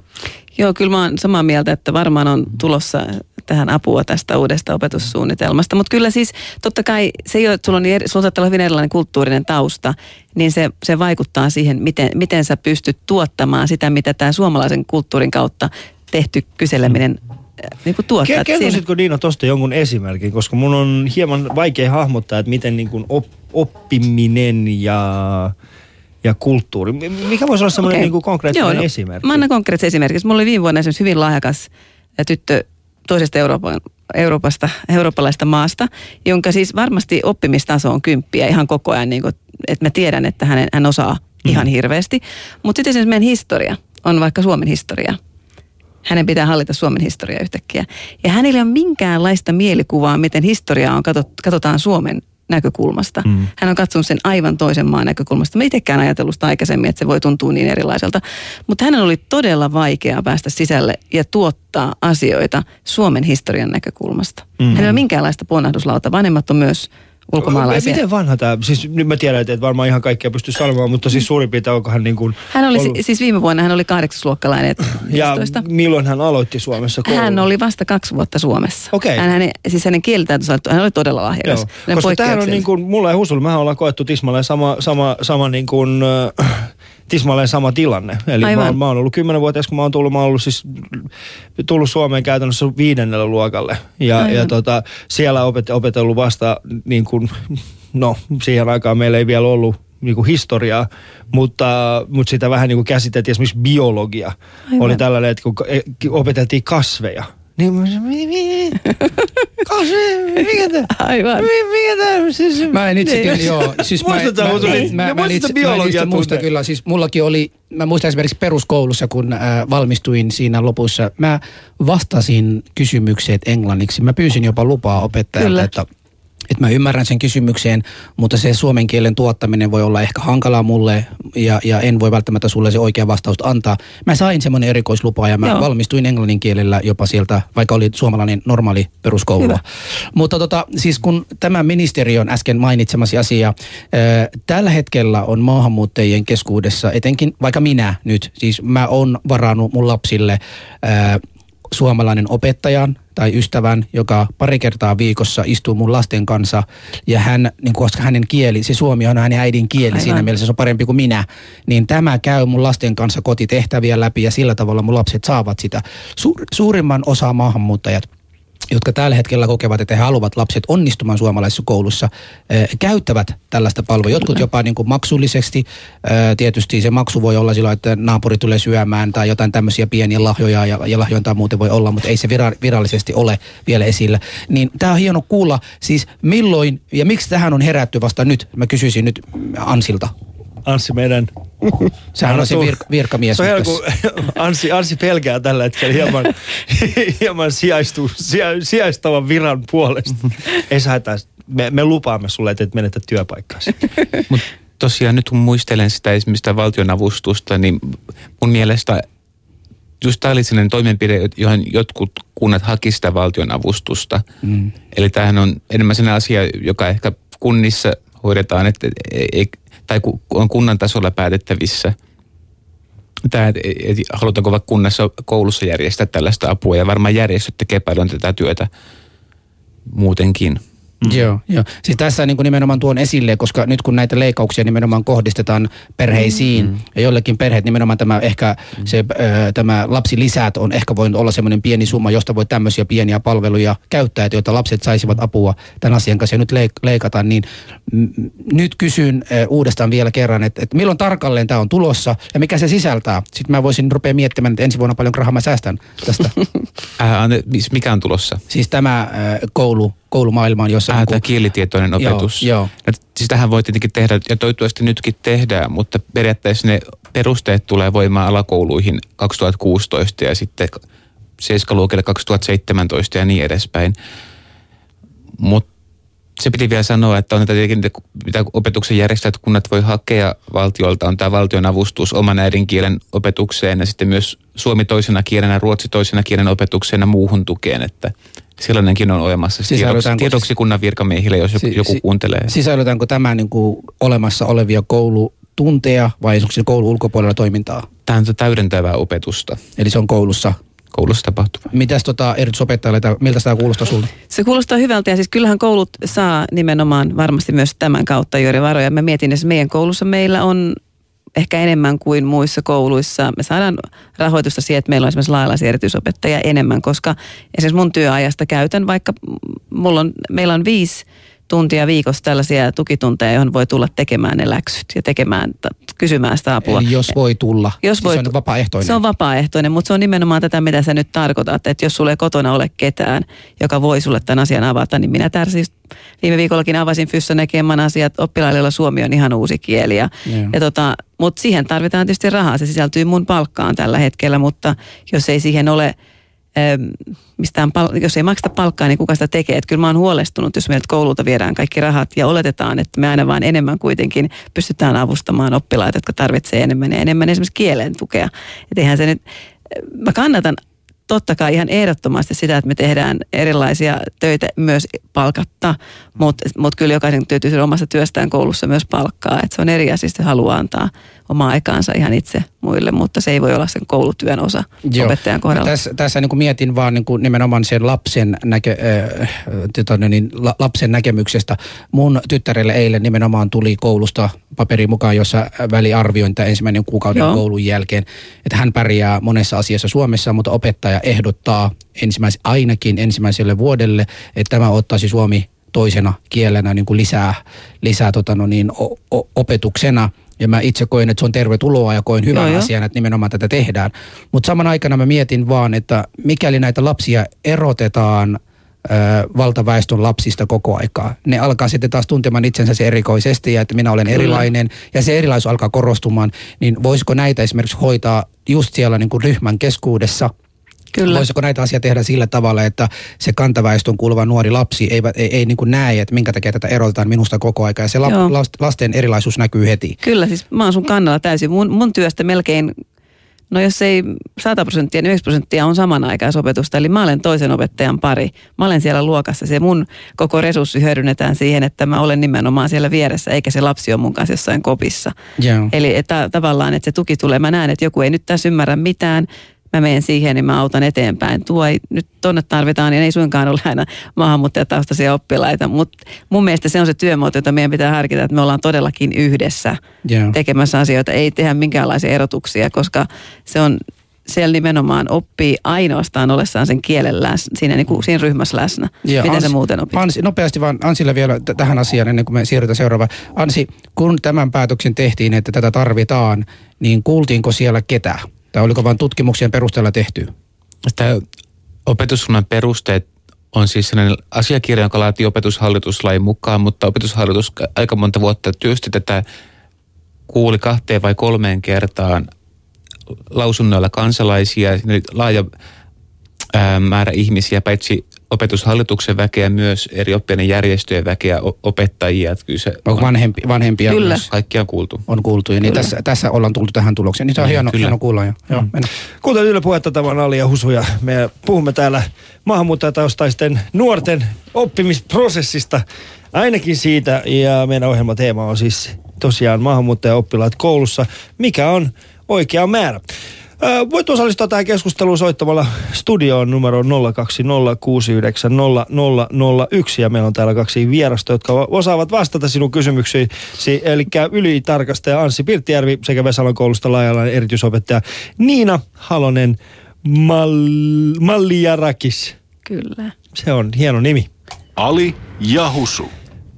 Joo, kyllä mä oon samaa mieltä, että varmaan on tulossa tähän apua tästä uudesta opetussuunnitelmasta. Mutta kyllä siis totta kai se ei ole, että sulla on niin eri, sulla saattaa olla hyvin erilainen kulttuurinen tausta, niin se, se vaikuttaa siihen, miten, miten sä pystyt tuottamaan sitä, mitä tämä suomalaisen kulttuurin kautta tehty kyseleminen äh, niin kuin tuottaa. Kertoisitko Diina tuosta jonkun esimerkin, koska mun on hieman vaikea hahmottaa, että miten niin kuin op- oppiminen ja, ja kulttuuri, mikä voisi olla semmoinen Okei. niin kuin konkreettinen Joo, no, esimerkki? Mä annan konkreettisen esimerkin. Mulla oli viime vuonna esimerkiksi hyvin lahjakas tyttö toisesta Euroopan, Euroopasta, eurooppalaista maasta, jonka siis varmasti oppimistaso on kymppiä ihan koko ajan, niin kuin, että mä tiedän, että hän, hän osaa ihan hirveästi. Mutta sitten esimerkiksi meidän historia on vaikka Suomen historia. Hänen pitää hallita Suomen historiaa yhtäkkiä. Ja hänellä ei ole minkäänlaista mielikuvaa, miten historiaa on, katsotaan Suomen näkökulmasta. Mm. Hän on katsonut sen aivan toisen maan näkökulmasta. Mä itsekään ajatellut sitä aikaisemmin, että se voi tuntua niin erilaiselta. Mutta hänen oli todella vaikeaa päästä sisälle ja tuottaa asioita Suomen historian näkökulmasta. Mm. Hänellä ei ole minkäänlaista ponnahduslauta. Vanhemmat on myös ulkomaalaisia. Miten vanha tämä, siis nyt mä tiedän, että et varmaan ihan kaikkea pysty sanomaan, mutta siis suurin piirtein onko hän niin kuin Hän oli ollut, si- siis viime vuonna hän oli kahdeksasluokkalainen ja 15. milloin hän aloitti Suomessa koulun? Hän oli vasta kaksi vuotta Suomessa. Okei. Hän, hänen, siis hänen kielitaitonsa, hän oli todella lahjakas. Koska tämähän on niin kuin, mulla ja Husulla, mehän ollaan koettu tismalleen sama, sama, sama niin kuin, äh, tismalleen sama tilanne. Eli mä, oon- mä oon ollut kymmenenvuotias, kun mä oon tullut, mä oon ollut siis tullut Suomeen käytännössä viidennellä luokalle. Ja, Aivan. ja tota, siellä opet, opetellut vasta niin kuin, no siihen aikaan meillä ei vielä ollut niin kuin historiaa, mutta, mutta sitä vähän niin kuin käsiteltiin esimerkiksi biologia. Aivan. Oli tällainen, että kun e- opeteltiin kasveja, niin mä sanoin, "Mi- mi- <laughs> kasveja, mikä tämä? Aivan. Mi- Mikä tämä? Siis, Mä en itse niin. kyllä, joo. Siis mä, Muistatko, mä, tuli- mä, mä, mä, itse, mä itse muista kyllä. Siis mullakin oli, mä muistan esimerkiksi peruskoulussa, kun äh, valmistuin siinä lopussa. Mä vastasin kysymykset englanniksi. Mä pyysin jopa lupaa opettajalta, Kyllä. että että mä ymmärrän sen kysymykseen, mutta se suomen kielen tuottaminen voi olla ehkä hankalaa mulle ja, ja en voi välttämättä sulle se oikea vastausta antaa. Mä sain semmoinen erikoislupa ja mä Joo. valmistuin englannin kielellä jopa sieltä, vaikka oli suomalainen normaali peruskoulu. Hyvä. Mutta tota, siis kun tämä ministeriön äsken mainitsemasi asia, ää, tällä hetkellä on maahanmuuttajien keskuudessa, etenkin vaikka minä nyt, siis mä oon varannut mun lapsille ää, suomalainen opettajan tai ystävän, joka pari kertaa viikossa istuu mun lasten kanssa ja hän, niin koska hänen kieli, se suomi on hänen äidin kieli, Aivan. siinä mielessä se on parempi kuin minä, niin tämä käy mun lasten kanssa kotitehtäviä läpi ja sillä tavalla mun lapset saavat sitä. Suur, suurimman osa maahanmuuttajat jotka tällä hetkellä kokevat, että he haluavat lapset onnistumaan suomalaisessa koulussa, käyttävät tällaista palvelua. Jotkut jopa niin kuin maksullisesti. Tietysti se maksu voi olla silloin, että naapuri tulee syömään tai jotain tämmöisiä pieniä lahjoja ja, ja lahjointaa muuten voi olla, mutta ei se vira, virallisesti ole vielä esillä. Niin tämä on hieno kuulla, siis milloin ja miksi tähän on herätty vasta nyt? Mä kysyisin nyt Ansilta. Anssi meidän... Sehän on se virka, virkamies. Se on kun Anssi, Anssi pelkää tällä hetkellä hieman, <laughs> hieman sijaistuu, sija, sijaistavan viran puolesta. <laughs> Ei saa me, me lupaamme sulle, että et menetä työpaikkaasi. <laughs> Mutta tosiaan nyt kun muistelen sitä esimerkiksi sitä valtionavustusta, niin mun mielestä just tämä oli sellainen toimenpide, johon jotkut kunnat haki sitä valtionavustusta. Mm. Eli tämähän on enemmän sellainen asia, joka ehkä kunnissa hoidetaan, että ei, tai ku- on kunnan tasolla päätettävissä. Tämä, että et, halutaanko vaikka kunnassa koulussa järjestää tällaista apua, ja varmaan järjestöt tekee paljon tätä työtä muutenkin. Mm. Joo, joo. Siis tässä niin kuin nimenomaan tuon esille, koska nyt kun näitä leikkauksia nimenomaan kohdistetaan perheisiin, mm. ja jollekin perheet nimenomaan tämä ehkä mm. se, ö, tämä lapsilisät on ehkä voinut olla semmoinen pieni summa, josta voi tämmöisiä pieniä palveluja käyttää, että joita lapset saisivat apua tämän asian kanssa ja nyt leik- leikataan, niin mm, nyt kysyn ö, uudestaan vielä kerran, että, että milloin tarkalleen tämä on tulossa ja mikä se sisältää. Sitten mä voisin rupea miettimään, että ensi vuonna paljon rahaa mä säästän tästä. <laughs> Mis- mikä on tulossa? siis tämä ö, koulu, koulumaailmaan, jossa... Ah, niin tämä kuin- kielitietoinen Joo, opetus. joo. No, siis tähän voi tietenkin tehdä, ja toivottavasti nytkin tehdään, mutta periaatteessa ne perusteet tulee voimaan alakouluihin 2016 ja sitten 7-luokille 2017 ja niin edespäin. Mutta se piti vielä sanoa, että on tietenkin, mitä opetuksen järjestäjät kunnat voi hakea valtiolta, on tämä valtion avustus oman äidinkielen opetukseen ja sitten myös suomi toisena kielenä, ruotsi toisena kielen opetukseen ja muuhun tukeen, että sellainenkin on olemassa tiedoksi, Sisällytäänkö tiedoksi siis- kunnan virkamiehille, jos joku, Si- joku si- kuuntelee. Sisällytäänkö tämä niin kuin olemassa olevia koulutunteja vai onko se koulu ulkopuolella toimintaa? Tämä on täydentävää opetusta Eli se on koulussa. koulussa tapahtuvaa. Mitäs tota erityisopettajalle, miltä tämä kuulostaa sinulle? Se kuulostaa hyvältä ja siis kyllähän koulut saa nimenomaan varmasti myös tämän kautta juuri varoja. Mä mietin, että meidän koulussa meillä on ehkä enemmän kuin muissa kouluissa. Me saadaan rahoitusta siihen, että meillä on esimerkiksi laajalaisia erityisopettajia enemmän, koska esimerkiksi mun työajasta käytän, vaikka mulla on, meillä on viisi tuntia viikossa tällaisia tukitunteja, johon voi tulla tekemään ne läksyt ja tekemään, kysymään sitä apua. Eli jos voi tulla. Jos siis voi se on vapaaehtoinen. Se on vapaaehtoinen, mutta se on nimenomaan tätä, mitä sä nyt tarkoitat. Että jos sulle ei kotona ole ketään, joka voi sulle tämän asian avata, niin minä siis viime viikollakin avasin Fyssonekemman asiat oppilaille, joilla suomi on ihan uusi kieli. Ja, Joo. ja tota, mutta siihen tarvitaan tietysti rahaa. Se sisältyy mun palkkaan tällä hetkellä, mutta jos ei siihen ole mistään, jos ei makseta palkkaa, niin kuka sitä tekee? Että kyllä mä oon huolestunut, jos meiltä koululta viedään kaikki rahat ja oletetaan, että me aina vaan enemmän kuitenkin pystytään avustamaan oppilaita, jotka tarvitsee enemmän ja enemmän esimerkiksi kielen tukea. Että eihän se nyt, mä kannatan totta kai ihan ehdottomasti sitä, että me tehdään erilaisia töitä myös palkatta, mutta mut kyllä jokaisen täytyy omasta työstään koulussa myös palkkaa. Et se on eri asia, että haluaa antaa omaa aikaansa ihan itse muille, mutta se ei voi olla sen koulutyön osa Joo. opettajan kohdalla. Tässä, tässä niin kuin mietin vaan niin kuin nimenomaan sen lapsen, näkö, äh, tota, niin, la, lapsen näkemyksestä. Mun tyttärelle eilen nimenomaan tuli koulusta paperi mukaan, jossa väliarviointi ensimmäinen kuukauden Joo. koulun jälkeen, että hän pärjää monessa asiassa Suomessa, mutta opettaja ehdottaa ensimmäis, ainakin ensimmäiselle vuodelle, että tämä ottaisi suomi toisena kielenä niin kuin lisää, lisää tota, no niin, o, o, opetuksena. Ja mä itse koen, että se on tervetuloa ja koen hyvän Joo, asian, että nimenomaan tätä tehdään. Mutta saman aikana mä mietin vaan, että mikäli näitä lapsia erotetaan ö, valtaväestön lapsista koko aikaa. Ne alkaa sitten taas tuntemaan itsensä se erikoisesti ja että minä olen Kyllä. erilainen ja se erilaisuus alkaa korostumaan. Niin voisiko näitä esimerkiksi hoitaa just siellä niin kuin ryhmän keskuudessa? Kyllä. Voisiko näitä asiaa tehdä sillä tavalla, että se kantaväestön kuuluva nuori lapsi ei, ei, ei niin kuin näe, että minkä takia tätä erotetaan minusta koko aika ja se la, lasten erilaisuus näkyy heti. Kyllä, siis mä oon sun kannalla täysin. Mun, mun työstä melkein, no jos ei 100 prosenttia, niin 90 prosenttia on samanaikaisopetusta. Eli mä olen toisen opettajan pari. Mä olen siellä luokassa. Se mun koko resurssi hyödynnetään siihen, että mä olen nimenomaan siellä vieressä, eikä se lapsi ole mun kanssa jossain kopissa. Joo. Eli että tavallaan, että se tuki tulee. Mä näen, että joku ei nyt tässä ymmärrä mitään. Mä menen siihen, niin mä autan eteenpäin. Tuo ei, nyt tonne tarvitaan, niin ei suinkaan ole aina maahanmuuttajataustaisia oppilaita. Mutta mun mielestä se on se työmuoto, jota meidän pitää harkita, että me ollaan todellakin yhdessä Joo. tekemässä asioita. Ei tehdä minkäänlaisia erotuksia, koska se on, siellä nimenomaan oppii ainoastaan ollessaan sen kielen läsnä, siinä, niin kuin, siinä ryhmässä läsnä. Ja Miten Ansi, sä muuten opit? Ansi, nopeasti vaan Ansille vielä t- tähän asiaan ennen kuin me siirrytään seuraavaan. Ansi, kun tämän päätöksen tehtiin, että tätä tarvitaan, niin kuultiinko siellä ketä? Tai oliko vain tutkimuksien perusteella tehty? Tämä opetussuunnan perusteet on siis sellainen asiakirja, joka laatii opetushallituslain mukaan, mutta opetushallitus aika monta vuotta työsti tätä, kuuli kahteen vai kolmeen kertaan lausunnoilla kansalaisia, Siinä oli laaja ää, määrä ihmisiä, paitsi opetushallituksen väkeä, myös eri oppiaiden järjestöjen väkeä, opettajia. Että kyllä se Onko on, vanhempi, vanhempia Kyllä. myös kaikkia on kuultu. on kuultu? Ja Niin tässä, tässä ollaan tultu tähän tulokseen. Niin se on Niin, hieno, kyllä. hieno kuulla. Jo. Joo, mennä. Kuten Yle puhetta, tämä on Ali ja Husu ja me puhumme täällä maahanmuuttajataustaisten nuorten oppimisprosessista, ainakin siitä. Ja meidän ohjelmateema on siis tosiaan maahanmuuttajaoppilaat koulussa, mikä on oikea määrä. Voit osallistua tähän keskusteluun soittamalla studioon numero 020690001 ja meillä on täällä kaksi vierasta, jotka osaavat vastata sinun kysymyksiisi. Eli ylitarkastaja Anssi Pirttijärvi sekä Vesalon koulusta laajalla erityisopettaja Niina Halonen Mal- Malliarakis. Kyllä. Se on hieno nimi. Ali ja Husu.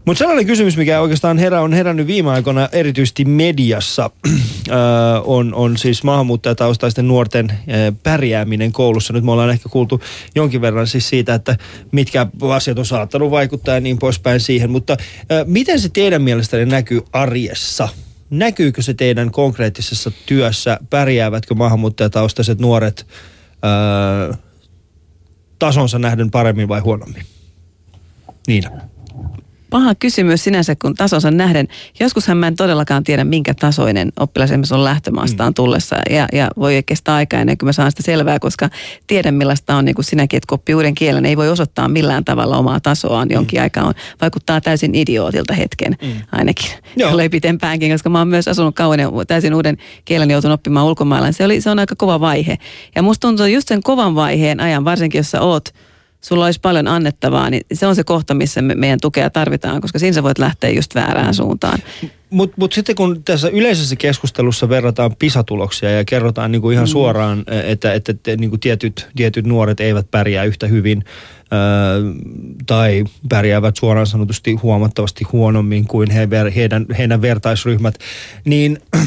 Mutta sellainen kysymys, mikä oikeastaan herä, on herännyt viime aikoina erityisesti mediassa, öö, <clears throat> on, on siis maahanmuuttajataustaisten nuorten öö, pärjääminen koulussa. Nyt me ollaan ehkä kuultu jonkin verran siis siitä, että mitkä asiat on saattanut vaikuttaa ja niin poispäin siihen. Mutta öö, miten se teidän mielestänne näkyy arjessa? Näkyykö se teidän konkreettisessa työssä? Pärjäävätkö maahanmuuttajataustaiset nuoret öö, tasonsa nähden paremmin vai huonommin? Niina. Paha kysymys sinänsä, kun tasonsa nähden. Joskushan mä en todellakaan tiedä, minkä tasoinen oppilas esimerkiksi on lähtömaastaan mm. tullessa. Ja, ja voi kestää aikaa ennen kuin mä saan sitä selvää, koska tiedän millaista on niin kuin sinäkin, että kun oppii uuden kielen, ei voi osoittaa millään tavalla omaa tasoaan jonkin mm. aikaa. On, vaikuttaa täysin idiootilta hetken mm. ainakin, <laughs> Joo. jollei pitempäänkin, koska mä oon myös asunut kauan ja täysin uuden kielen joutunut oppimaan ulkomailla. Se, oli, se on aika kova vaihe. Ja musta tuntuu just sen kovan vaiheen ajan, varsinkin jos sä oot sulla olisi paljon annettavaa, niin se on se kohta, missä me, meidän tukea tarvitaan, koska siinä sä voit lähteä just väärään suuntaan. Mutta mut sitten kun tässä yleisessä keskustelussa verrataan PISA-tuloksia ja kerrotaan niinku ihan mm. suoraan, että, että, että niinku tietyt, tietyt nuoret eivät pärjää yhtä hyvin ää, tai pärjäävät suoraan sanotusti huomattavasti huonommin kuin he, heidän, heidän vertaisryhmät, niin <clears throat>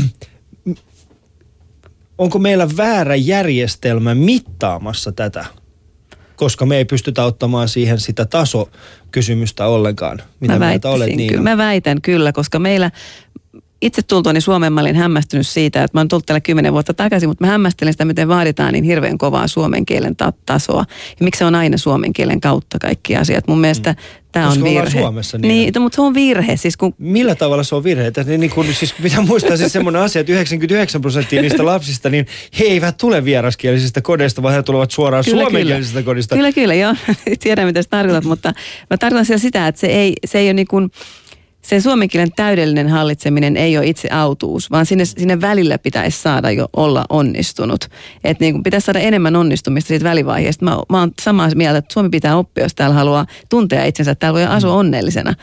onko meillä väärä järjestelmä mittaamassa tätä? Koska me ei pystytä ottamaan siihen sitä tasokysymystä ollenkaan. Mitä mä, mieltä olet, kyllä, mä väitän kyllä, koska meillä itse tultuani Suomeen mä olin hämmästynyt siitä, että mä oon tullut täällä kymmenen vuotta takaisin, mutta mä hämmästelen sitä, miten vaaditaan niin hirveän kovaa suomen kielen ta- tasoa. Ja miksi se on aina suomen kielen kautta kaikki asiat. Mun mielestä mm. tämä on virhe. Suomessa, niin. niin mutta se on virhe. Siis kun Millä tavalla se on virhe? Että niin kun, siis pitää muistaa siis semmoinen asia, että 99 prosenttia niistä <laughs> lapsista, niin he eivät tule vieraskielisistä kodeista, vaan he tulevat suoraan suomenkielisistä kodista. Kyllä, kyllä, joo. <laughs> Tiedän, mitä sä tarkoitat, mutta mä tarkoitan sitä, että se ei, se ei ole niin kuin, sen suomen kielen täydellinen hallitseminen ei ole itse autuus, vaan sinne, sinne välillä pitäisi saada jo olla onnistunut. Että niin pitäisi saada enemmän onnistumista siitä välivaiheesta. Mä, mä oon samaa mieltä, että Suomi pitää oppia, jos täällä haluaa tuntea itsensä, että täällä voi asua Mm. onnellisena.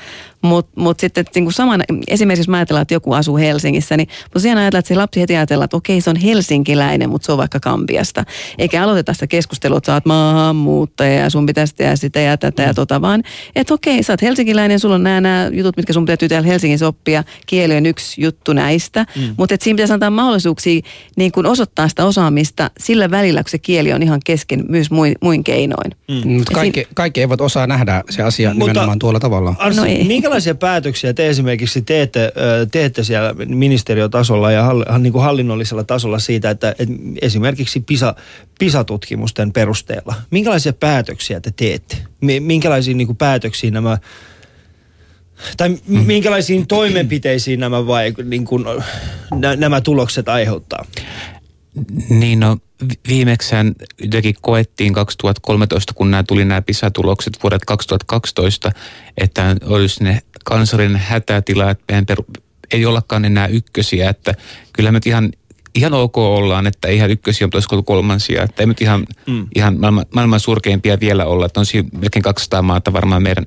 Mutta mut sitten niin kuin samana, esimerkiksi jos mä ajatellaan, että joku asuu Helsingissä, niin mutta siinä ajatellaan, että se lapsi heti ajatellaan, että okei se on helsinkiläinen, mutta se on vaikka Kambiasta. Eikä aloiteta sitä keskustelua, että sä oot maahanmuuttaja ja sun pitäisi tehdä sitä ja tätä ja tota, vaan että okei sä oot helsinkiläinen, sulla on nämä, nämä jutut, mitkä sun täytyy täällä Helsingissä oppia. Kieli on yksi juttu näistä, mm. mutta siinä pitäisi antaa mahdollisuuksia niin kuin osoittaa sitä osaamista sillä välillä, kun se kieli on ihan kesken myös muin, muin keinoin. Mm. Mutta kaikki, kaikki eivät osaa nähdä se asia Mutta- nimenomaan tuolla tavalla. Arsi, No ei. Minkälaisia päätöksiä te esimerkiksi teette, teette siellä ministeriötasolla ja hall, niin kuin hallinnollisella tasolla siitä, että, että esimerkiksi PISA, PISA-tutkimusten perusteella, minkälaisia päätöksiä te teette? Mi- Minkälaisiin niin kuin päätöksiin nämä, tai mm. minkälaisiin toimenpiteisiin nämä, vai, niin kuin, nä, nämä tulokset aiheuttaa? Niin no, viimeksään jotenkin koettiin 2013, kun nämä tuli nämä PISA-tulokset vuodet 2012, että olisi ne kansallinen hätätila, että meidän peru, ei ollakaan enää ykkösiä, että kyllä me nyt ihan, ihan ok ollaan, että ihan ykkösiä, mutta olisiko kolmansia, että ei nyt ihan, mm. ihan maailman, maailman surkeimpia vielä olla, että on siinä melkein 200 maata varmaan meidän,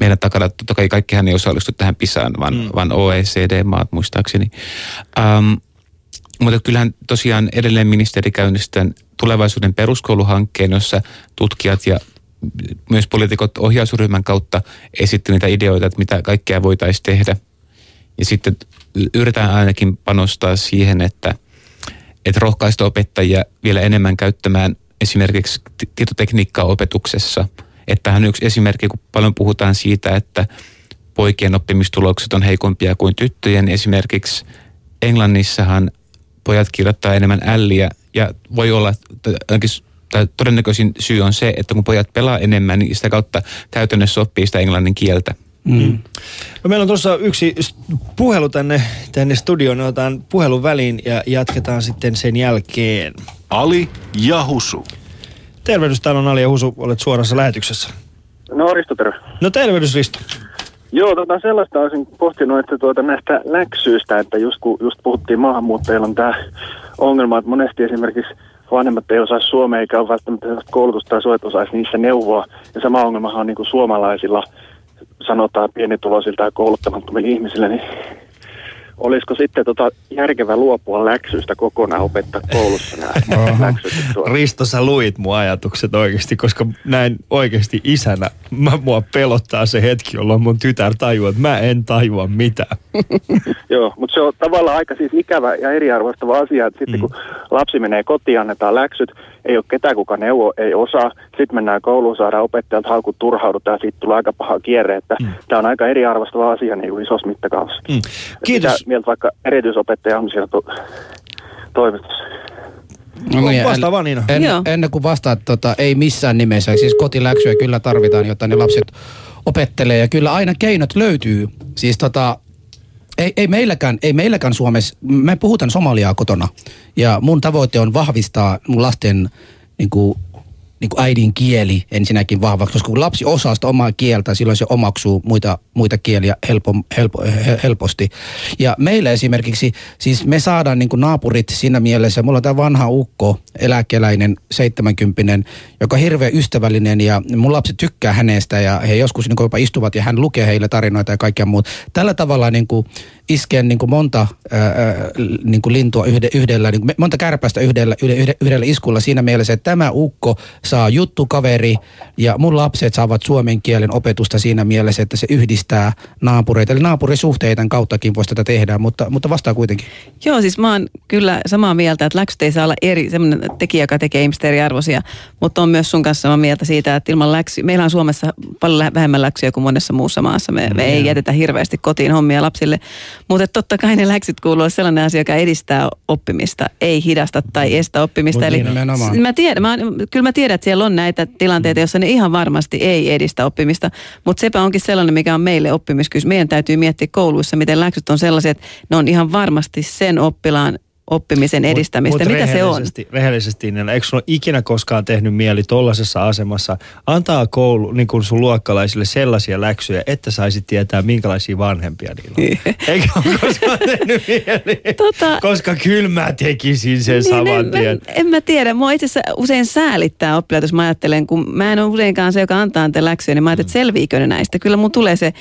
meidän takana, totta kai kaikkihan ei osallistu tähän PISAan, vaan, mm. vaan OECD-maat muistaakseni. Um, mutta kyllähän tosiaan edelleen ministeri käynnistää tulevaisuuden peruskouluhankkeen, jossa tutkijat ja myös poliitikot ohjausryhmän kautta esitti niitä ideoita, että mitä kaikkea voitaisiin tehdä. Ja sitten yritetään ainakin panostaa siihen, että, että rohkaista opettajia vielä enemmän käyttämään esimerkiksi tietotekniikkaa opetuksessa. Että tähän yksi esimerkki, kun paljon puhutaan siitä, että poikien oppimistulokset on heikompia kuin tyttöjen. Esimerkiksi Englannissahan pojat kirjoittaa enemmän älliä ja voi olla, tai todennäköisin syy on se, että kun pojat pelaa enemmän, niin sitä kautta käytännössä oppii sitä englannin kieltä. Mm. No meillä on tuossa yksi puhelu tänne, tänne studioon. Otetaan puhelun väliin ja jatketaan sitten sen jälkeen. Ali ja Husu. Tervehdys, täällä on Ali ja Husu. Olet suorassa lähetyksessä. No Risto, terve. No tervehdys Risto. Joo, tota sellaista olisin pohtinut, että tuota näistä läksyistä, että just kun just puhuttiin maahanmuuttajilla on tämä ongelma, että monesti esimerkiksi vanhemmat ei osaa suomea eikä ole välttämättä koulutusta tai suojat osaisi niissä neuvoa. Ja sama ongelmahan on niin kuin suomalaisilla, sanotaan pienituloisilta ja kouluttamattomilla ihmisillä, niin olisiko sitten tota järkevä luopua läksyistä kokonaan opettaa koulussa nämä <laughs> läksyt? Risto, sä luit mun ajatukset oikeasti, koska näin oikeasti isänä mä, mua pelottaa se hetki, jolloin mun tytär tajuaa, että mä en tajua mitään. <laughs> Joo, mutta se on tavallaan aika siis ikävä ja eriarvoistava asia, että sitten mm. kun lapsi menee kotiin, annetaan läksyt, ei ole ketään, kuka neuvo, ei osaa. Sitten mennään kouluun, saadaan opettajat haukut, turhaudutaan ja siitä tulee aika paha kierre. Että mm. Tämä on aika eriarvoistava asia niin kuin isossa mittakaavassa. Mm. Kiitos. Mitä mieltä vaikka erityisopettaja on siellä to- toimistossa? No niin, Vastaa vaan Niina. En, ennen kuin vastaat, tota, ei missään nimessä. Siis kotiläksyjä kyllä tarvitaan, jotta ne lapset opettelee. Ja kyllä aina keinot löytyy. Siis tota, ei, ei, meilläkään, ei meilläkään Suomessa, me puhutaan somaliaa kotona. Ja mun tavoite on vahvistaa mun lasten niin kuin, niin kuin äidin kieli ensinnäkin vahvaksi, koska kun lapsi osaa sitä omaa kieltä, silloin se omaksuu muita, muita kieliä helpo, helpo, helposti. Ja meillä esimerkiksi, siis me saadaan niin kuin naapurit siinä mielessä, mulla on tämä vanha ukko, eläkeläinen, 70 joka on hirveän ystävällinen ja mun lapset tykkää hänestä ja he joskus niin kuin jopa istuvat ja hän lukee heille tarinoita ja kaikkea muuta. Tällä tavalla niin kuin iskee niin kuin monta ää, niin kuin lintua yhde, yhdellä, niin kuin monta kärpästä yhdellä, yhdellä, yhdellä iskulla siinä mielessä, että tämä ukko saa juttukaveri ja mun lapset saavat suomen kielen opetusta siinä mielessä, että se yhdistää naapureita. Eli naapurisuhteiden kauttakin voisi tätä tehdä, mutta, mutta vastaa kuitenkin. Joo, siis mä oon kyllä samaa mieltä, että läksyt ei saa olla eri, semmoinen tekijä, joka tekee ihmistä eriarvoisia, mutta on myös sun kanssa samaa mieltä siitä, että ilman läksy, meillä on Suomessa paljon vähemmän läksyjä kuin monessa muussa maassa. Me, me ei jätetä hirveästi kotiin hommia lapsille, mutta totta kai ne läksyt kuuluu sellainen asia, joka edistää oppimista, ei hidasta tai estä oppimista. Mut Eli nimenomaan. mä tiedän, mä, kyllä mä tiedän, että siellä on näitä tilanteita, joissa ne ihan varmasti ei edistä oppimista, mutta sepä onkin sellainen, mikä on meille oppimiskysymys. Meidän täytyy miettiä kouluissa, miten läksyt on sellaiset, että ne on ihan varmasti sen oppilaan oppimisen edistämistä. Mut, mut Mitä se on? rehellisesti- niin eikö sulla ole ikinä koskaan tehnyt mieli tollaisessa asemassa antaa koulu, niin kuin sun luokkalaisille sellaisia läksyjä, että saisit tietää, minkälaisia vanhempia niillä on? Eikö ole koskaan tehnyt mieli? Tota- Koska kyllä mä tekisin sen saman en, tien. en, en mä tiedä. Mua itse asiassa usein säälittää oppilaat, jos mä ajattelen, kun mä en ole useinkaan se, joka antaa niitä läksyjä, niin mä ajattelen, että selviikö ne näistä. Kyllä mun tulee se,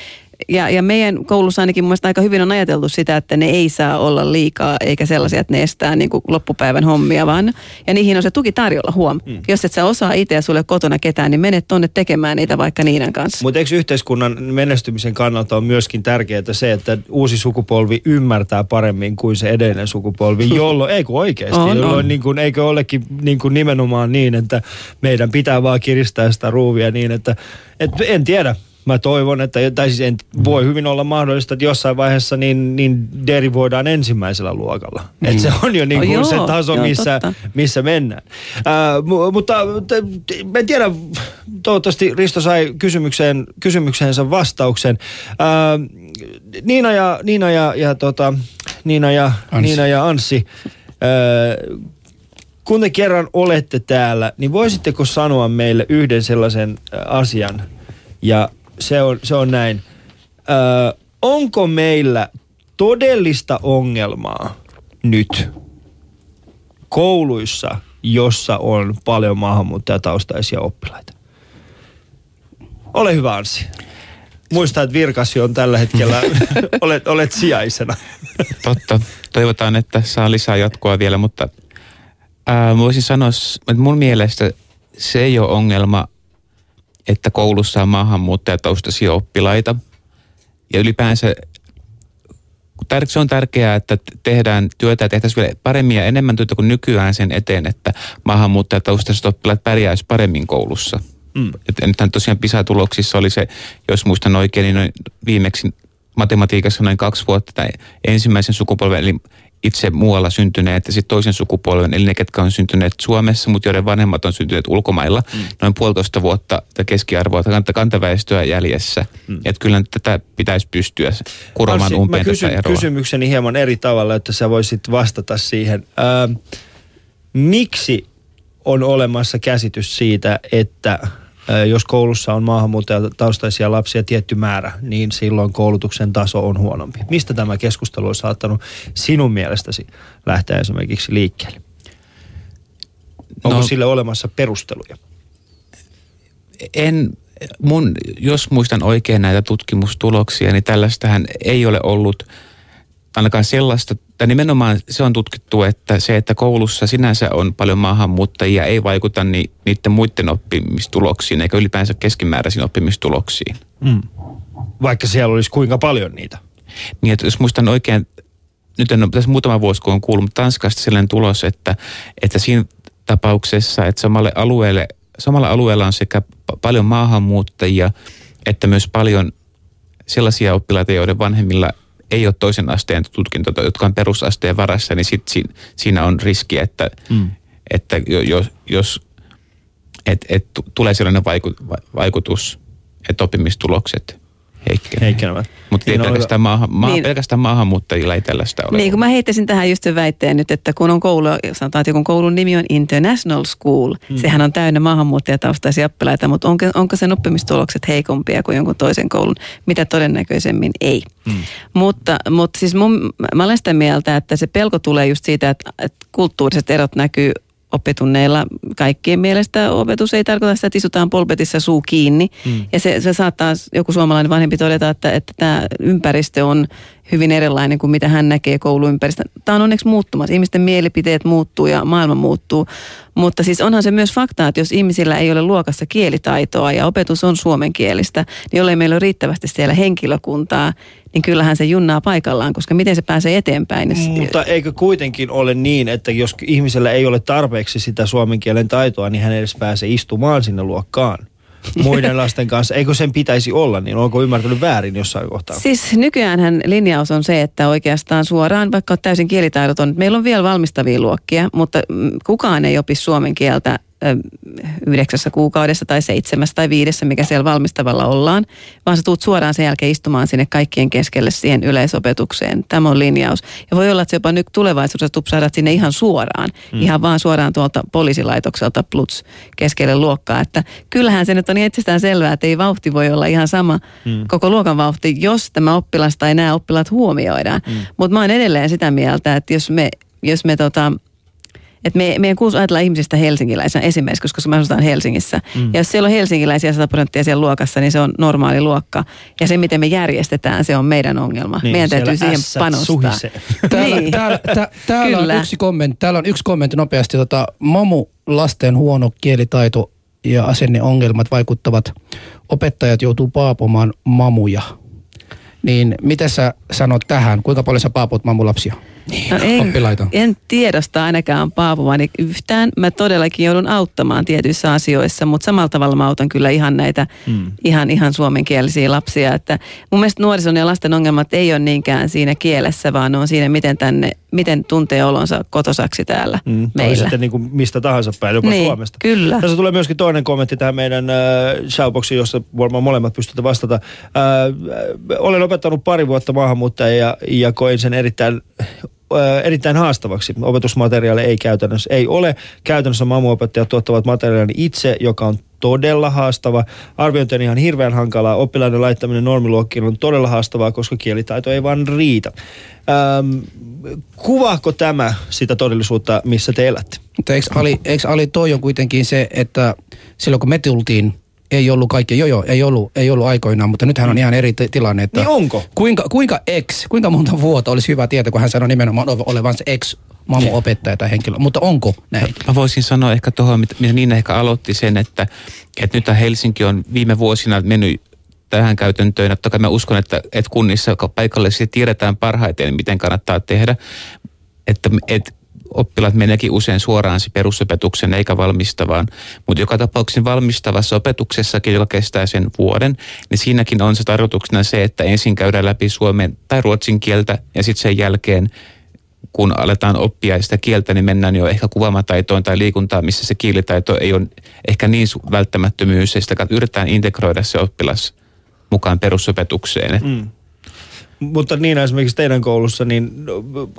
ja, ja meidän koulussa ainakin mun aika hyvin on ajateltu sitä, että ne ei saa olla liikaa, eikä sellaisia, että ne estää niin kuin loppupäivän hommia, vaan ja niihin on se tuki tarjolla, huom. Mm. Jos et sä osaa itse ja sulle kotona ketään, niin menet tonne tekemään niitä vaikka Niinan kanssa. Mutta eikö yhteiskunnan menestymisen kannalta on myöskin tärkeää se, että uusi sukupolvi ymmärtää paremmin kuin se edellinen sukupolvi, <laughs> jolloin, eikö oikeasti, On, jolloin on. Niin kuin, eikö olekin niin kuin nimenomaan niin, että meidän pitää vaan kiristää sitä ruuvia niin, että et, en tiedä. Mä toivon, että, tai siis en, voi hyvin olla mahdollista, että jossain vaiheessa niin, niin derivoidaan ensimmäisellä luokalla. Mm. Että se on jo niin Oh, kuin joo, se taso, joo, missä, totta. missä mennään. Ää, mu- mutta te- te- en tiedä, toivottavasti Risto sai kysymykseen, kysymykseensä vastauksen. Ää, Niina ja, Niina ja, ja, tota, Niina ja, Anssi. Niina ja Anssi, ää, kun te kerran olette täällä, niin voisitteko sanoa meille yhden sellaisen ä, asian, ja se on, se on näin. Ö, onko meillä todellista ongelmaa nyt kouluissa, jossa on paljon maahanmuuttajataustaisia oppilaita? Ole hyvä Anssi. muista, että virkasi on tällä hetkellä, <laughs> olet, olet sijaisena. Totta. Toivotaan, että saa lisää jatkoa vielä, mutta ää, voisin sanoa, että mun mielestä se ei ole ongelma, että koulussa on maahanmuuttajataustaisia oppilaita. Ja ylipäänsä se on tärkeää, että tehdään työtä ja tehtäisiin vielä paremmin ja enemmän työtä kuin nykyään sen eteen, että maahanmuuttajataustaiset oppilaat pärjäisi paremmin koulussa. Mm. Et nythän tosiaan PISA-tuloksissa oli se, jos muistan oikein, niin noin viimeksi matematiikassa noin kaksi vuotta tai ensimmäisen sukupolven, eli itse muualla syntyneet ja sitten toisen sukupolven, eli ne, ketkä on syntyneet Suomessa, mutta joiden vanhemmat on syntyneet ulkomailla, mm. noin puolitoista vuotta keskiarvoa kanta- kantaväestöä jäljessä. Mm. Että kyllä tätä pitäisi pystyä kuromaan Anssi, umpeen mä tätä kysyn eroa. kysymykseni hieman eri tavalla, että sä voisit vastata siihen. Ää, miksi on olemassa käsitys siitä, että jos koulussa on maahanmuuttajataustaisia lapsia tietty määrä, niin silloin koulutuksen taso on huonompi. Mistä tämä keskustelu on saattanut sinun mielestäsi lähteä esimerkiksi liikkeelle? Onko No- sille olemassa perusteluja? en, mun, jos muistan oikein näitä tutkimustuloksia, niin tällaistähän ei ole ollut ainakaan sellaista, tai nimenomaan se on tutkittu, että se, että koulussa sinänsä on paljon maahanmuuttajia, ei vaikuta ni, niiden muiden oppimistuloksiin, eikä ylipäänsä keskimääräisiin oppimistuloksiin. Mm. Vaikka siellä olisi kuinka paljon niitä. Niin, että jos muistan oikein, nyt en ole tässä muutama vuosi, kun on kuullut, Tanskasta sellainen tulos, että, että siinä tapauksessa, että samalle alueelle, samalla alueella on sekä pa- paljon maahanmuuttajia, että myös paljon sellaisia oppilaita, joiden vanhemmilla ei ole toisen asteen tutkintoa, jotka on perusasteen varassa, niin sit siinä, siinä on riski, että, mm. että jo- jos, jos et, et, tu- tulee sellainen vaiku, va- vaikutus, että oppimistulokset heikkenevät. Heikkenevät. Mutta Niin pelkästään, maahan, maa, Niin. pelkästään maahanmuuttajilla ei tällaista ole. Niin, kun mä heittäisin tähän just sen väitteen nyt, että kun on koulu, sanotaan, että joku koulun nimi on International School, mm. sehän on täynnä maahanmuuttajataustaisia oppilaita, mutta onko, onko sen oppimistulokset heikompia kuin jonkun toisen koulun? Mitä todennäköisemmin ei. Mm. Mutta, mutta siis mun, mä olen sitä mieltä, että se pelko tulee just siitä, että, että kulttuuriset erot näkyy oppitunneilla kaikkien mielestä opetus ei tarkoita sitä, että istutaan polpetissa suu kiinni. Mm. Ja se, se saattaa joku suomalainen vanhempi todeta, että, että tämä ympäristö on hyvin erilainen kuin mitä hän näkee kouluympäristö. Tämä on onneksi muuttumassa. Ihmisten mielipiteet muuttuu ja maailma muuttuu. Mutta siis onhan se myös fakta, että jos ihmisillä ei ole luokassa kielitaitoa ja opetus on suomenkielistä, niin jollei meillä ole riittävästi siellä henkilökuntaa, niin kyllähän se junnaa paikallaan, koska miten se pääsee eteenpäin. Jos- Mutta eikö kuitenkin ole niin, että jos ihmisellä ei ole tarpeeksi sitä suomen kielen taitoa, niin hän edes pääse istumaan sinne luokkaan <laughs> muiden lasten kanssa. Eikö sen pitäisi olla, niin onko ymmärtänyt väärin jossain kohtaa? Siis nykyäänhän linjaus on se, että oikeastaan suoraan, vaikka olet täysin kielitaidoton, meillä on vielä valmistavia luokkia, mutta mm, kukaan ei opi suomen kieltä yhdeksässä kuukaudessa tai seitsemässä tai viidessä, mikä siellä valmistavalla ollaan, vaan sä tuut suoraan sen jälkeen istumaan sinne kaikkien keskelle siihen yleisopetukseen. Tämä on linjaus. Ja voi olla, että se jopa nyt tulevaisuudessa tupsahdat sinne ihan suoraan, mm. ihan vaan suoraan tuolta poliisilaitokselta pluts keskelle luokkaa. Että kyllähän se nyt on itsestään selvää, että ei vauhti voi olla ihan sama mm. koko luokan vauhti, jos tämä oppilas tai nämä oppilaat huomioidaan. Mm. Mutta mä oon edelleen sitä mieltä, että jos me, jos me tota, että me, meidän kuulisi ajatella ihmisistä helsinkiläisenä esimerkiksi, koska me asutaan Helsingissä. Mm. Ja jos siellä on helsinkiläisiä 100 prosenttia siellä luokassa, niin se on normaali luokka. Ja se, miten me järjestetään, se on meidän ongelma. Niin, meidän täytyy siihen panostaa. suhisee. Täällä, <laughs> Niin. täällä, tä, täällä, on yksi kommentti, täällä on yksi kommentti nopeasti. Tota, mamu lasten huono kielitaito ja asenneongelmat vaikuttavat. Opettajat joutuu paapomaan mamuja. Niin mitä sä sanot tähän? Kuinka paljon sä paapot mamulapsia? No en, Oppilaita. en tiedosta ainakaan paapuvani yhtään. Mä todellakin joudun auttamaan tietyissä asioissa, mutta samalla tavalla mä autan kyllä ihan näitä mm. ihan, ihan suomenkielisiä lapsia. Että mun mielestä nuorison ja lasten ongelmat ei ole niinkään siinä kielessä, vaan ne on siinä, miten, tänne, miten tuntee olonsa kotosaksi täällä Mm, tai meillä. sitten niin kuin mistä tahansa päin, jopa Niin, Suomesta. kyllä. Tässä tulee myöskin toinen kommentti tähän meidän äh, shoutboxiin, jossa varmaan molemmat pystytte vastata. Äh, äh, olen opettanut pari vuotta maahanmuuttajia ja, ja koin sen erittäin erittäin haastavaksi. Opetusmateriaali ei käytännössä ei ole. Käytännössä mamuopettajat tuottavat materiaalin itse, joka on todella haastava. Arviointi on ihan hirveän hankalaa. Oppilaiden laittaminen normiluokkiin on todella haastavaa, koska kielitaito ei vaan riitä. Ähm, kuvaako tämä sitä todellisuutta, missä te elätte? Eikö Ali, eikö Ali toi on kuitenkin se, että silloin kun me tultiin ei ollut kaikki, joo joo, ei ollut, ei ollut aikoinaan, mutta nythän on ihan eri t- tilanne. Että Niin onko? Kuinka, kuinka ex, kuinka monta vuotta olisi hyvä tietää, kun hän sanoi nimenomaan olevansa ex mamu opettaja tai henkilö, mutta onko näin? Mä voisin sanoa ehkä tuohon, mitä Niina ehkä aloitti sen, että, että nyt Helsinki on viime vuosina mennyt tähän käytäntöön. Totta kai mä uskon, että, että kunnissa paikallisesti tiedetään parhaiten, miten kannattaa tehdä. Että, että oppilaat meneekin usein suoraan se perusopetuksen eikä valmistavaan. Mutta joka tapauksessa valmistavassa opetuksessakin, joka kestää sen vuoden, niin siinäkin on se tarkoituksena se, että ensin käydään läpi suomen tai ruotsin kieltä ja sitten sen jälkeen kun aletaan oppia sitä kieltä, niin mennään jo ehkä kuvaamataitoon tai liikuntaan, missä se kielitaito ei ole ehkä niin välttämättömyys. Ja sitä yritetään integroida se oppilas mukaan perusopetukseen. Et Mm. Mutta niin esimerkiksi teidän koulussa, niin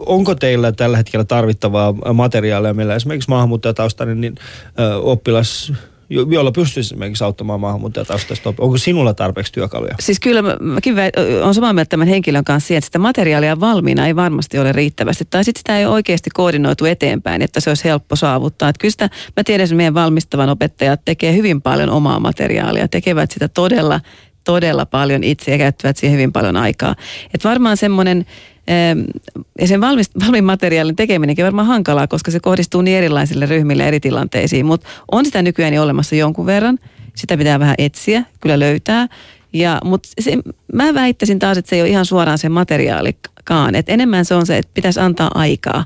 onko teillä tällä hetkellä tarvittavaa materiaalia, millä esimerkiksi maahanmuuttajataustainen niin, ö, oppilas, jo- jolla pystyisi esimerkiksi auttamaan maahanmuuttajataustaista. Onko sinulla tarpeeksi työkaluja? Siis kyllä mä- mäkin olen samaa mieltä tämän henkilön kanssa siihen, että sitä materiaalia valmiina ei varmasti ole riittävästi. Tai sitten sitä ei oikeasti koordinoitu eteenpäin, että se olisi helppo saavuttaa. Että kyllä sitä, mä tiedän, että meidän valmistavan opettajat tekee hyvin paljon omaa materiaalia, tekevät sitä todella, todella paljon itse ja käyttävät siihen hyvin paljon aikaa. Että varmaan semmoinen, em, ja sen valmis, valmiin materiaalin tekeminenkin on varmaan hankalaa, koska se kohdistuu niin erilaisille ryhmille eri tilanteisiin, mutta on sitä nykyään jo olemassa jonkun verran. Sitä pitää vähän etsiä, kyllä löytää. Ja, mutta se, mä väittäisin taas, että se ei ole ihan suoraan se materiaalikaan. Et enemmän se on se, että pitäisi antaa aikaa.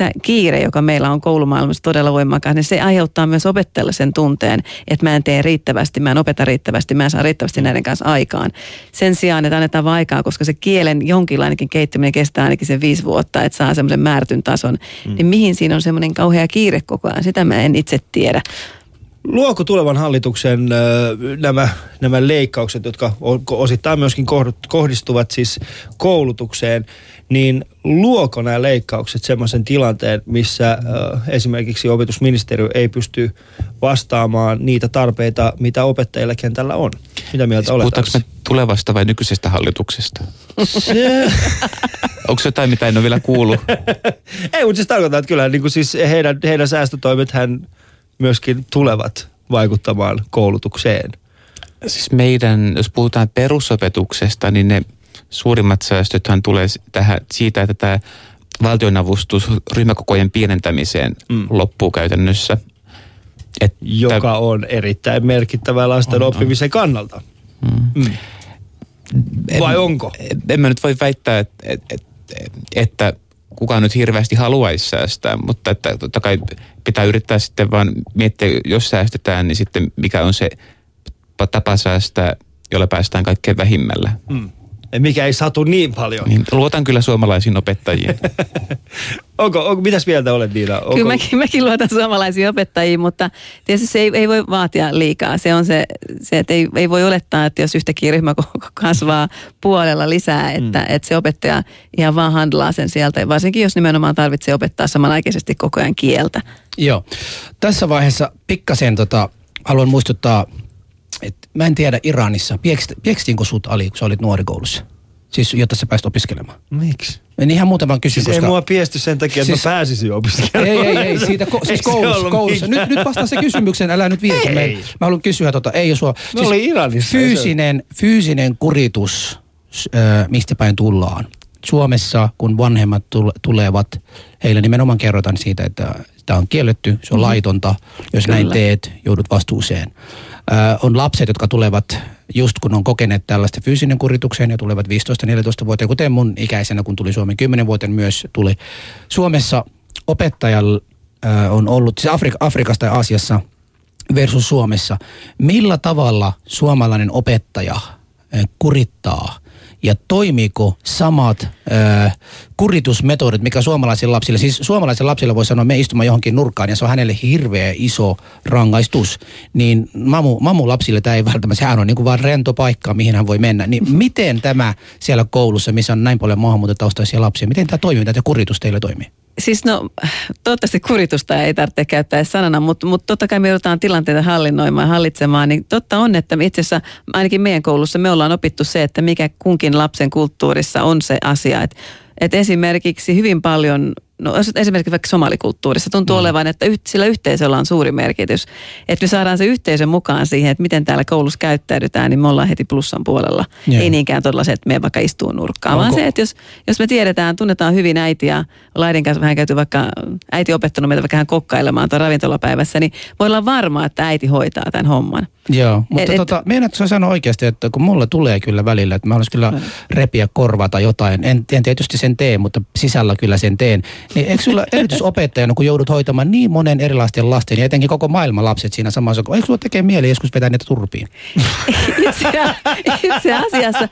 Tämä kiire, joka meillä on koulumaailmassa todella voimakas, niin se aiheuttaa myös opettajalle sen tunteen, että mä en tee riittävästi, mä en opeta riittävästi, mä en saa riittävästi näiden kanssa aikaan. Sen sijaan, että annetaan aikaa, koska se kielen jonkinlainenkin kehittyminen kestää ainakin sen viisi vuotta, että saa semmoisen määrätyn tason, mm. niin mihin siinä on semmoinen kauhea kiire koko ajan, sitä mä en itse tiedä. Luoko tulevan hallituksen nämä, nämä leikkaukset, jotka osittain myöskin kohd- kohdistuvat siis koulutukseen, niin luoko nämä leikkaukset semmoisen tilanteen, missä esimerkiksi opetusministeriö ei pysty vastaamaan niitä tarpeita, mitä opettajilla kentällä on? Mitä mieltä olet? Puhutaanko me tulevasta vai nykyisestä hallituksesta? Se- <laughs> Onko jotain, mitä en ole vielä kuullut? <laughs> Ei, mutta siis tarkoittaa, että kyllä niin kuin siis heidän, heidän säästötoimet hän myöskin tulevat vaikuttamaan koulutukseen. Siis meidän, jos puhutaan perusopetuksesta, niin ne suurimmat säästöthän tulee tähän, siitä, että tämä valtionavustus ryhmäkokojen pienentämiseen mm. loppuu käytännössä. Että joka on erittäin merkittävää lasten On, on, on. oppimisen kannalta. Mm. Vai onko? En mä nyt voi väittää, että, että, että kukaan nyt hirveästi haluaisi säästää, mutta että totta kai pitää yrittää sitten vaan miettiä, jos säästetään, niin sitten mikä on se tapa säästää, jolla päästään kaikkein vähimmällä. Mm. Mikä ei satu niin paljon. Niin, luotan kyllä suomalaisiin opettajiin. <laughs> onko, onko, mitäs mieltä olet Niina? Onko, Kyllä mäkin, mäkin luotan suomalaisiin opettajiin, mutta tietysti se ei, ei voi vaatia liikaa. Se on se, se että ei, ei voi olettaa, että jos yhtäkkiä ryhmä <laughs> kasvaa puolella lisää, että, mm. että se opettaja ihan vaan handlaa sen sieltä. Varsinkin jos nimenomaan tarvitsee opettaa samanaikaisesti koko ajan kieltä. Joo. Tässä vaiheessa pikkasen tota, haluan muistuttaa, mä en tiedä Iranissa, piekst, piekstiinkö sut Ali, kun sä olit nuorikoulussa? Siis jotta sä pääsit opiskelemaan. Miksi? En ihan muuta vaan kysyn, Siis koska... ei mua piesty sen takia, että Siis- siis, mä pääsisin opiskelemaan. Ei, ei, ei, siitä ko- <laughs> siis koulussa, koulussa. Nyt, nyt vastaa se kysymykseen, älä nyt viitä. Ei. Mä, mä haluan kysyä tota, ei jos Me oli Iranissa. Fyysinen, fyysinen kuritus, mistä päin tullaan. Suomessa, kun vanhemmat tul- tulevat, heille nimenomaan kerrotaan siitä, että tämä on kielletty, se on mm-hmm. laitonta. Jos Kyllä. näin teet, joudut vastuuseen. On lapset, jotka tulevat just kun on kokeneet tällaista fyysinen kuritukseen ja tulevat 15-14 vuoteen, kuten mun ikäisenä, kun tuli Suomen 10 vuoteen myös tuli. Suomessa opettajalla on ollut, siis Afrik- Afrikasta ja Aasiassa versus Suomessa. Millä tavalla suomalainen opettaja kurittaa ja toimiiko samat ö, kuritusmetodit, mikä suomalaisilla lapsilla, siis suomalaisilla lapsilla voi sanoa, me istumme johonkin nurkkaan ja se on hänelle hirveä iso rangaistus, niin mamu, mamu lapsille tämä ei välttämättä, sehän on niin kuin vaan rento paikka, mihin hän voi mennä. Niin miten tämä siellä koulussa, missä on näin paljon maahanmuuttajataustaisia lapsia, miten tämä toimii, tämä kuritus teille toimii? Siis no, toivottavasti kuritusta ei tarvitse käyttää sanana, mutta, mutta totta kai me joudutaan tilanteita hallinnoimaan hallitsemaan. Niin totta on, että itse asiassa ainakin meidän koulussa me ollaan opittu se, että mikä kunkin lapsen kulttuurissa on se asia. Että, että esimerkiksi hyvin paljon no esimerkiksi vaikka somalikulttuurissa tuntuu mm. olevan, että sillä yhteisöllä on suuri merkitys. Että me saadaan se yhteisö mukaan siihen, että miten täällä koulussa käyttäydytään, niin me ollaan heti plussan puolella. Joo. Ei niinkään todella se, että me vaikka istuu nurkkaan, Onko- vaan se, että jos, jos me tiedetään, tunnetaan hyvin äitiä, ollaan äidin kanssa vähän käyty vaikka, äiti opettanut meitä vaikka hän kokkailemaan tuon ravintolapäivässä, niin voi olla varma, että äiti hoitaa tämän homman. Joo, mutta Et- tota, meinaatko sä sanoa oikeasti, että kun mulla tulee kyllä välillä, että mä haluaisin kyllä repiä korvata jotain, en, en tietysti sen tee, mutta sisällä kyllä sen teen, niin eikö sulla erityisopettajana, kun joudut hoitamaan niin monen erilaisten lasten ja etenkin koko maailman lapset siinä samassa, eikö sulla tekee mieli joskus vetää niitä turpiin? <laughs> Itse, itse asiassa,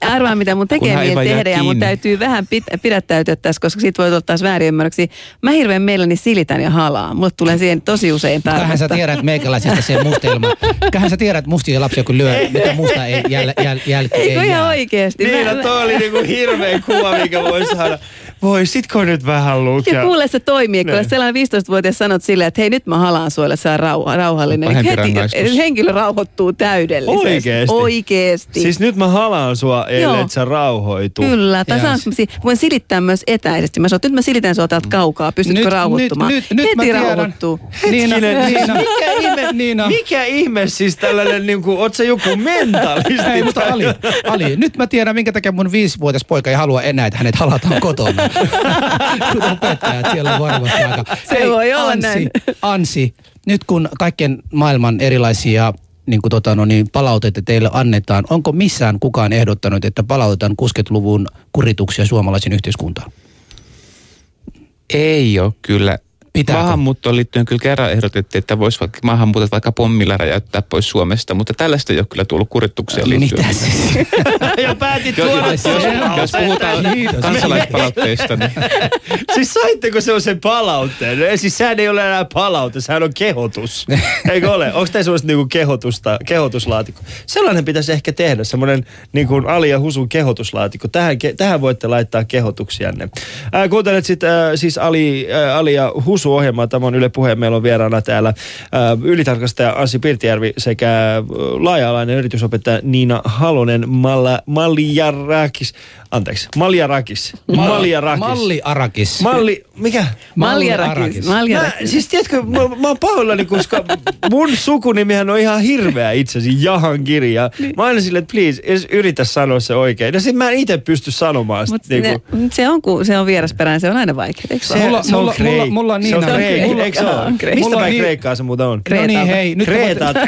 arvaa mitä mun tekee Kunhan ei mieli jää tehdä ja mun täytyy vähän pit, pidättäytyä tässä, koska siitä voi tulla taas väärinymmärryksiä. Mä hirveän mielelläni silitän ja halaan. Mulle tulee siihen tosi usein Tähän sä tarvetta. tiedät meikäläisestä se mustelma. Kähän sä tiedät mustia lapsia, kun lyö, mitä musta ei jäl, jäl, jälki ei Eikö ihan jää. oikeesti? Niin, Mä- no toi oli niinku hirveä kuva, mikä voi saada. Voisitko nyt vähän lukea? Ja kuule se toimii, kun Niin. sellainen 15-vuotias sanot silleen, että hei nyt mä halaan että sä rauha, rauhallinen. Pahempi Niin rangaistus. heti henkilö rauhoittuu täydellisesti. Oikeesti? Oikeesti. Siis nyt mä halaan sua, ellei sä rauhoitu. Kyllä, tai saanko mä si- voin silittää myös etäisesti. Mä sanon, että nyt mä silitän sua täältä kaukaa, pystytkö rauhoittumaan? Nyt, nyt, nyt Heti mä tiedän. rauhoittuu. Niina, Niina, mikä ihme, Niina. mikä ihme siis tällainen, <laughs> niinku, oot sä joku mentalisti? Ei, mutta Ali, Ali, nyt mä tiedän, minkä takia mun viisivuotias poika ei halua enää, että hänet halataan kotona. <laughs> Opettajat siellä on varmasti <laughs> aika. Se voi olla Ansi, näin. Ansi, nyt kun kaikkien maailman erilaisia niin kuin tota, no niin, palautetta teille annetaan, onko missään kukaan ehdottanut, että palautetaan 60-luvun kurituksia suomalaisen yhteiskuntaan? Ei ole kyllä. Pitääkö? Maahanmuuttoon liittyen kyllä kerran ehdotettiin, että voisi vaikka maahanmuutot vaikka pommilla räjäyttää pois Suomesta, mutta tällaista ei ole kyllä tullut kuritukseen liittyen. Mitä siis? <laughs> ja päätit Jos, tuoda jos, tuon jos puhutaan kansalaispalautteista, niin <laughs> Siis saitteko se sen palautteen? No, siis sehän ei ole enää palaute, sehän on kehotus. <laughs> Eikö ole? Onko teillä sellaista niinku kehotusta, kehotuslaatikko? Sellainen pitäisi ehkä tehdä, semmoinen niinku Ali ja Husun kehotuslaatikko. Tähän, ke- tähän voitte laittaa kehotuksianne. Ää, kuuntelet sit, ää, siis Ali, ää, Ali ja Husu ohjelmaa. Tämä on Yle Puhe. Meillä on vieraana täällä ää, ylitarkastaja Ansi Pirtijärvi sekä ää, laaja-alainen erityisopettaja Niina Halonen Malla, Maljarakis. Anteeksi, Maljarakis. Maljarakis. Malli Arakis. Malli, mikä? Maljarakis. Arakis. Mä, Maljarakis. siis tiedätkö, mä, mä oon pahoillani, koska mun sukunimihän on ihan hirveä itsesi, Jahangiri. Ja Niin. mä aina silleen, että please, edes yritä sanoa se oikein. Ja sit mä en itse pysty sanomaan sitä. Mutta Niinku, se, on, ku- se on vierasperäinen, se on aina vaikea, eikö se, vaan? Mulla- se on mulla- kreik. mulla- mulla on se on Niina- kreik, mulla- eikö se ole? kreik. Mistä päin niin- kreikkaa se muuten on? No niin, Kreetalta. hei. Nyt Kreetalta.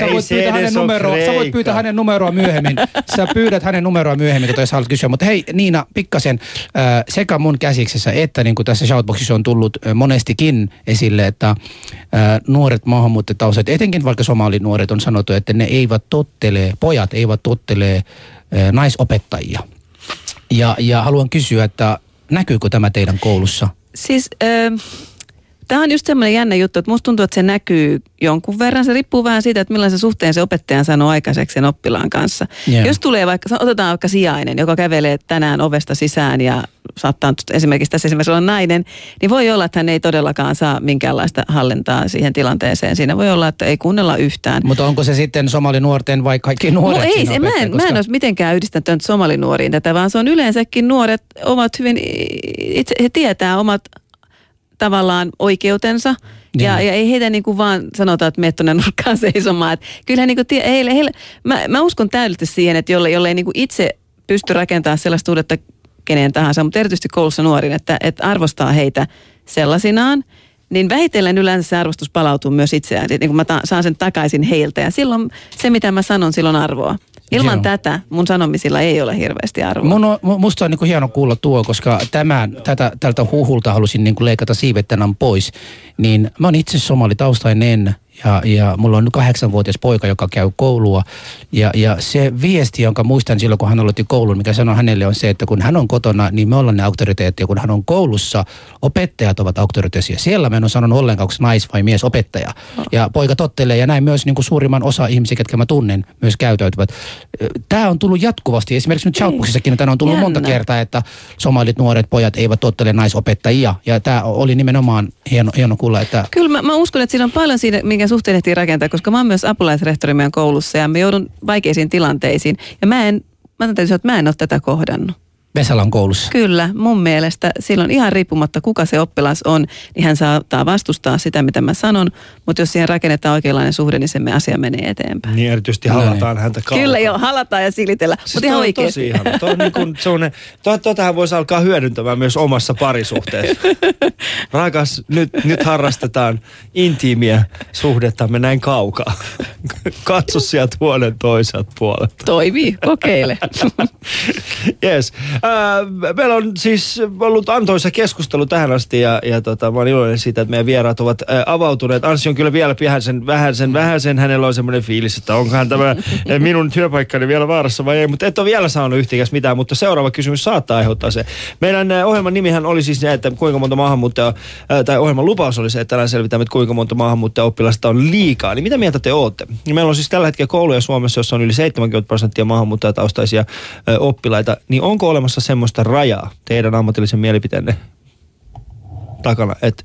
Sä voit se pyytää hänen numeroa. Sä voit Kreikka. pyytää hänen numeroa myöhemmin. Sä pyydät hänen numeroa myöhemmin, jos haluat kysyä. Mutta hei Niina, pikkasen äh, sekä mun käsiksessä että niin kuin tässä shoutboxissa on tullut äh, monestikin esille, että äh, nuoret maahanmuuttajataustat, etenkin vaikka somalinuoret on sanottu, että ne eivät tottele, pojat eivät tottele äh, naisopettajia. Ja, ja haluan kysyä, että näkyykö tämä teidän koulussa? Siis äh, tämä on just semmoinen jännä juttu, että musta tuntuu, että se näkyy jonkun verran. Se riippuu vähän siitä, että millaisen suhteen se opettajan sanoo aikaiseksi sen oppilaan kanssa. Joo. Jos tulee vaikka, otetaan vaikka sijainen, joka kävelee tänään ovesta sisään ja saattaa esimerkiksi tässä esimerkiksi olla nainen, niin voi olla, että hän ei todellakaan saa minkäänlaista hallintaa siihen tilanteeseen. Siinä voi olla, että ei kuunnella yhtään. Mutta onko se sitten somalinuorten vai kaikki nuoret? No ei, se, mä, en, opettajat? mä en Koska- olisi mitenkään yhdistänyt somalinuoriin tätä, vaan se on yleensäkin nuoret ovat hyvin, itse, he tietää omat tavallaan oikeutensa. Ja, Niin. ja ei heitä niin kuin vaan sanota, että mene tuonne nurkkaan <laughs> seisomaan. Et kyllä he niin kuin tie, heille, heille, mä, mä uskon täydellisesti siihen, että jolle, jolle ei niin kuin itse pysty rakentamaan sellaista suhdetta keneen tahansa, mutta erityisesti koulussa nuorin, että, että arvostaa heitä sellaisinaan, niin vähitellen yleensä se arvostus palautuu myös itseään. Niin kun mä ta- saan sen takaisin heiltä ja silloin se, mitä mä sanon, silloin arvoa. Ilman Joo. tätä mun sanomisilla ei ole hirveästi arvoa. Mun on, mu- musta on niin kuin hieno kuulla tuo, koska tämän, tätä, tältä huhulta halusin niin kuin leikata siivet tänään pois. Niin mä oon itse somalitaustainen ja, ja mulla on nyt kahdeksanvuotias poika, joka käy koulua. Ja, ja se viesti, jonka muistan silloin, kun hän aloitti koulun, mikä sanoi hänelle on se, että kun hän on kotona, niin me ollaan ne auktoriteetteja. Kun hän on koulussa, opettajat ovat auktoriteetteja. Siellä mä en ole sanonut ollenkaan, onko nais- vai mies opettaja. Ja poika tottelee ja näin myös niin kuin suurimman osa ihmisiä, ketkä mä tunnen, myös käytäytyvät. Tämä on tullut jatkuvasti. Esimerkiksi nyt Shoutboxissakin tänään on tullut Jännä. monta kertaa, että somalit nuoret pojat eivät tottele naisopettajia. Ja tämä oli nimenomaan hieno, hieno kuulla, että Kyllä mä, mä uskon, että siinä on paljon siinä, minkä suhteen ehtii rakentaa, koska mä oon myös apulaisrehtori meidän koulussa ja mä joudun vaikeisiin tilanteisiin. Ja mä en, mä täytyy sanoa, että mä en ole tätä kohdannut. Vesalan koulussa. Kyllä, mun mielestä silloin ihan riippumatta kuka se oppilas on, niin hän saattaa vastustaa sitä, mitä mä sanon, mutta jos siihen rakennetaan oikeanlainen suhde, niin se me asia menee eteenpäin. Niin erityisesti No niin. halataan häntä kaukaa. Kyllä joo, halataan ja silitellä, Siis mutta ihan oikeasti. tosi ihana. Toi on niin kuin sellainen, to, totahan voisi alkaa hyödyntämään myös omassa parisuhteessa. <laughs> Rakas, nyt, nyt harrastetaan intiimiä suhdettamme näin kaukaa. Katso sieltä huoneen toiselta puolelta. Toimii, kokeile. <laughs> Yes. Äh, meillä on siis ollut antoisa keskustelu tähän asti ja, ja tota, mä oon iloinen siitä, että meidän vieraat ovat äh, avautuneet. Anssi on kyllä vielä vähän sen, vähän sen, vähän sen, hänellä on semmoinen fiilis, että onkohan tämä äh, <laughs> minun työpaikkani vielä vaarassa vai ei, mutta et ole vielä saanut yhtikäs mitään, mutta seuraava kysymys saattaa aiheuttaa se. Meidän äh, ohjelman nimihän oli siis se, että kuinka monta maahanmuuttajaa, äh, tai ohjelman lupaus oli se, että tänään selvitämme, että kuinka monta maahanmuuttajaoppilasta on liikaa. Niin mitä mieltä te olette? Meillä on siis tällä hetkellä kouluja Suomessa, jossa on yli 70 prosenttia maahanmuuttajataustaisia ö, oppilaita, niin onko olemassa semmoista rajaa teidän ammatillisen mielipiteenne takana, että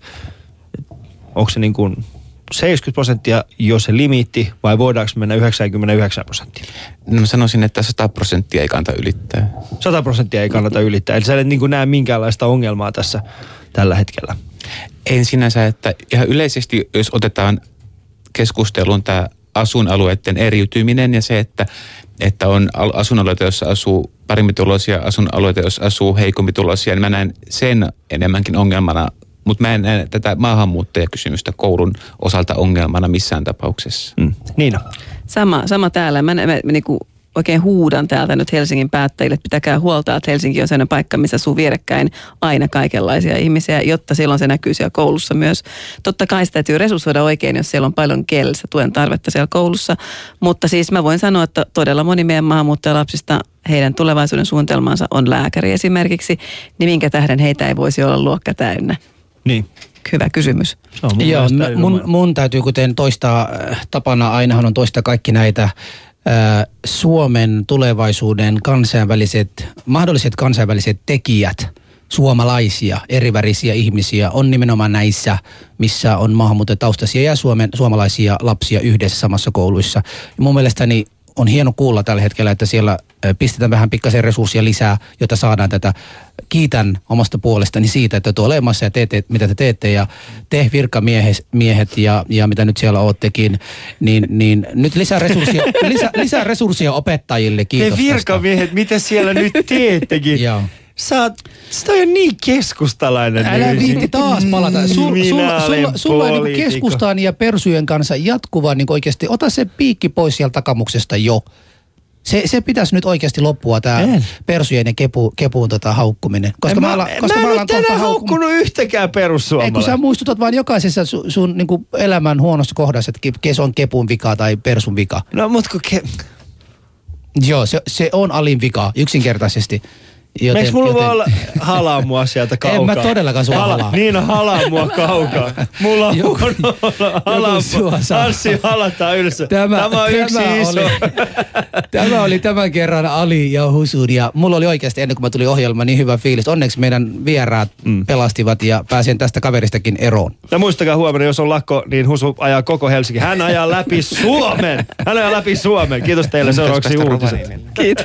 et, onko se niin kuin 70 prosenttia jo se limiitti vai voidaanko mennä 99 prosenttia? No mä sanoisin, että 100 prosenttia ei kannata ylittää. 100 prosenttia ei kannata ylittää. Eli sä et niin kuin näe minkäänlaista ongelmaa tässä tällä hetkellä. En sinänsä, että ihan yleisesti, jos otetaan keskusteluun tämä asuinalueiden eriytyminen ja se, että, että on al- asuinalueita, joissa asuu paremmituloisia, asuinalueita, joissa asuu heikommituloisia, niin mä näen sen enemmänkin ongelmana, mutta mä en näe tätä maahanmuuttajakysymystä koulun osalta ongelmana missään tapauksessa. Mm. Niina. Sama, sama täällä. Mä, mä, mä niinku oikein huudan täältä nyt Helsingin päättäjille, että pitäkää huolta, että Helsinki on sellainen paikka, missä asuu vierekkäin aina kaikenlaisia ihmisiä, jotta silloin se näkyy siellä koulussa myös. Totta kai sitä täytyy resurssoida oikein, jos siellä on paljon kielessä tuen tarvetta siellä koulussa, mutta siis mä voin sanoa, että todella moni meidän maahanmuuttajalapsista heidän tulevaisuuden suunnitelmansa on lääkäri esimerkiksi, niin minkä tähden heitä ei voisi olla luokka täynnä? Niin. Hyvä kysymys. Se on mun Joo, mun, mun täytyy kuten toistaa, äh, tapana ainahan on toistaa kaikki näitä Suomen tulevaisuuden kansainväliset, mahdolliset kansainväliset tekijät, suomalaisia, erivärisiä ihmisiä, on nimenomaan näissä, missä on maahanmuuttajataustaisia ja Suomen, suomalaisia lapsia yhdessä samassa kouluissa. Ja mun mielestäni on hieno kuulla tällä hetkellä, että siellä pistetään vähän pikkasen resursseja lisää, jotta saadaan tätä. Kiitän omasta puolestani siitä, että olette olemassa ja teette, mitä te teette ja te virkamiehet miehet ja, ja mitä nyt siellä oottekin, niin, niin nyt lisää resursseja, <laughs> lisää, lisää resursseja opettajille. Kiitos Te virkamiehet, mitä siellä nyt teettekin? <laughs> Joo. Sä oot, sä on niin keskustalainen. Älä nykyisin. viitti taas palata. Sul, Minä sul, olen sulla, on niin keskustaan ja persujen kanssa jatkuva niin oikeasti, ota se piikki pois sieltä takamuksesta jo. Se, se pitäisi nyt oikeasti loppua tämä En. persujen ja kepu, kepuun tota haukkuminen. Koska En mä, mä, alan, mä, koska en mä ole alan kohta tänään haukkunut yhtäkään Ei, kun sä perussuomalaista. muistutat vaan jokaisessa su, sun niin elämän huonossa kohdassa, että ke- kes on kepun vika tai persun vika. No mut kun ke... Joo, se, se on alin vika, yksinkertaisesti. Joten, Meiks mulla joten, voi olla halaa mua sieltä <laughs> kaukaa? mä todellakaan sua halaa. Niin on halaa mua kaukaa. Mulla on Joku- <laughs> halaa joku mua. Anssi halataan yhdessä. Tämä, Tämä on yksi tämä iso. Oli, <laughs> tämä oli tämän kerran Ali ja Husun ja mulla oli oikeasti ennen kuin mä tulin ohjelmaan niin hyvä fiilis. Onneksi meidän vieraat mm. pelastivat ja pääsen tästä kaveristakin eroon. Ja muistakaa huomenna, jos on lakko, niin Husu ajaa koko Helsinki. Hän ajaa läpi Suomen. Hän ajaa läpi Suomen. Kiitos teille seuraavaksi uutiset. Kiitos.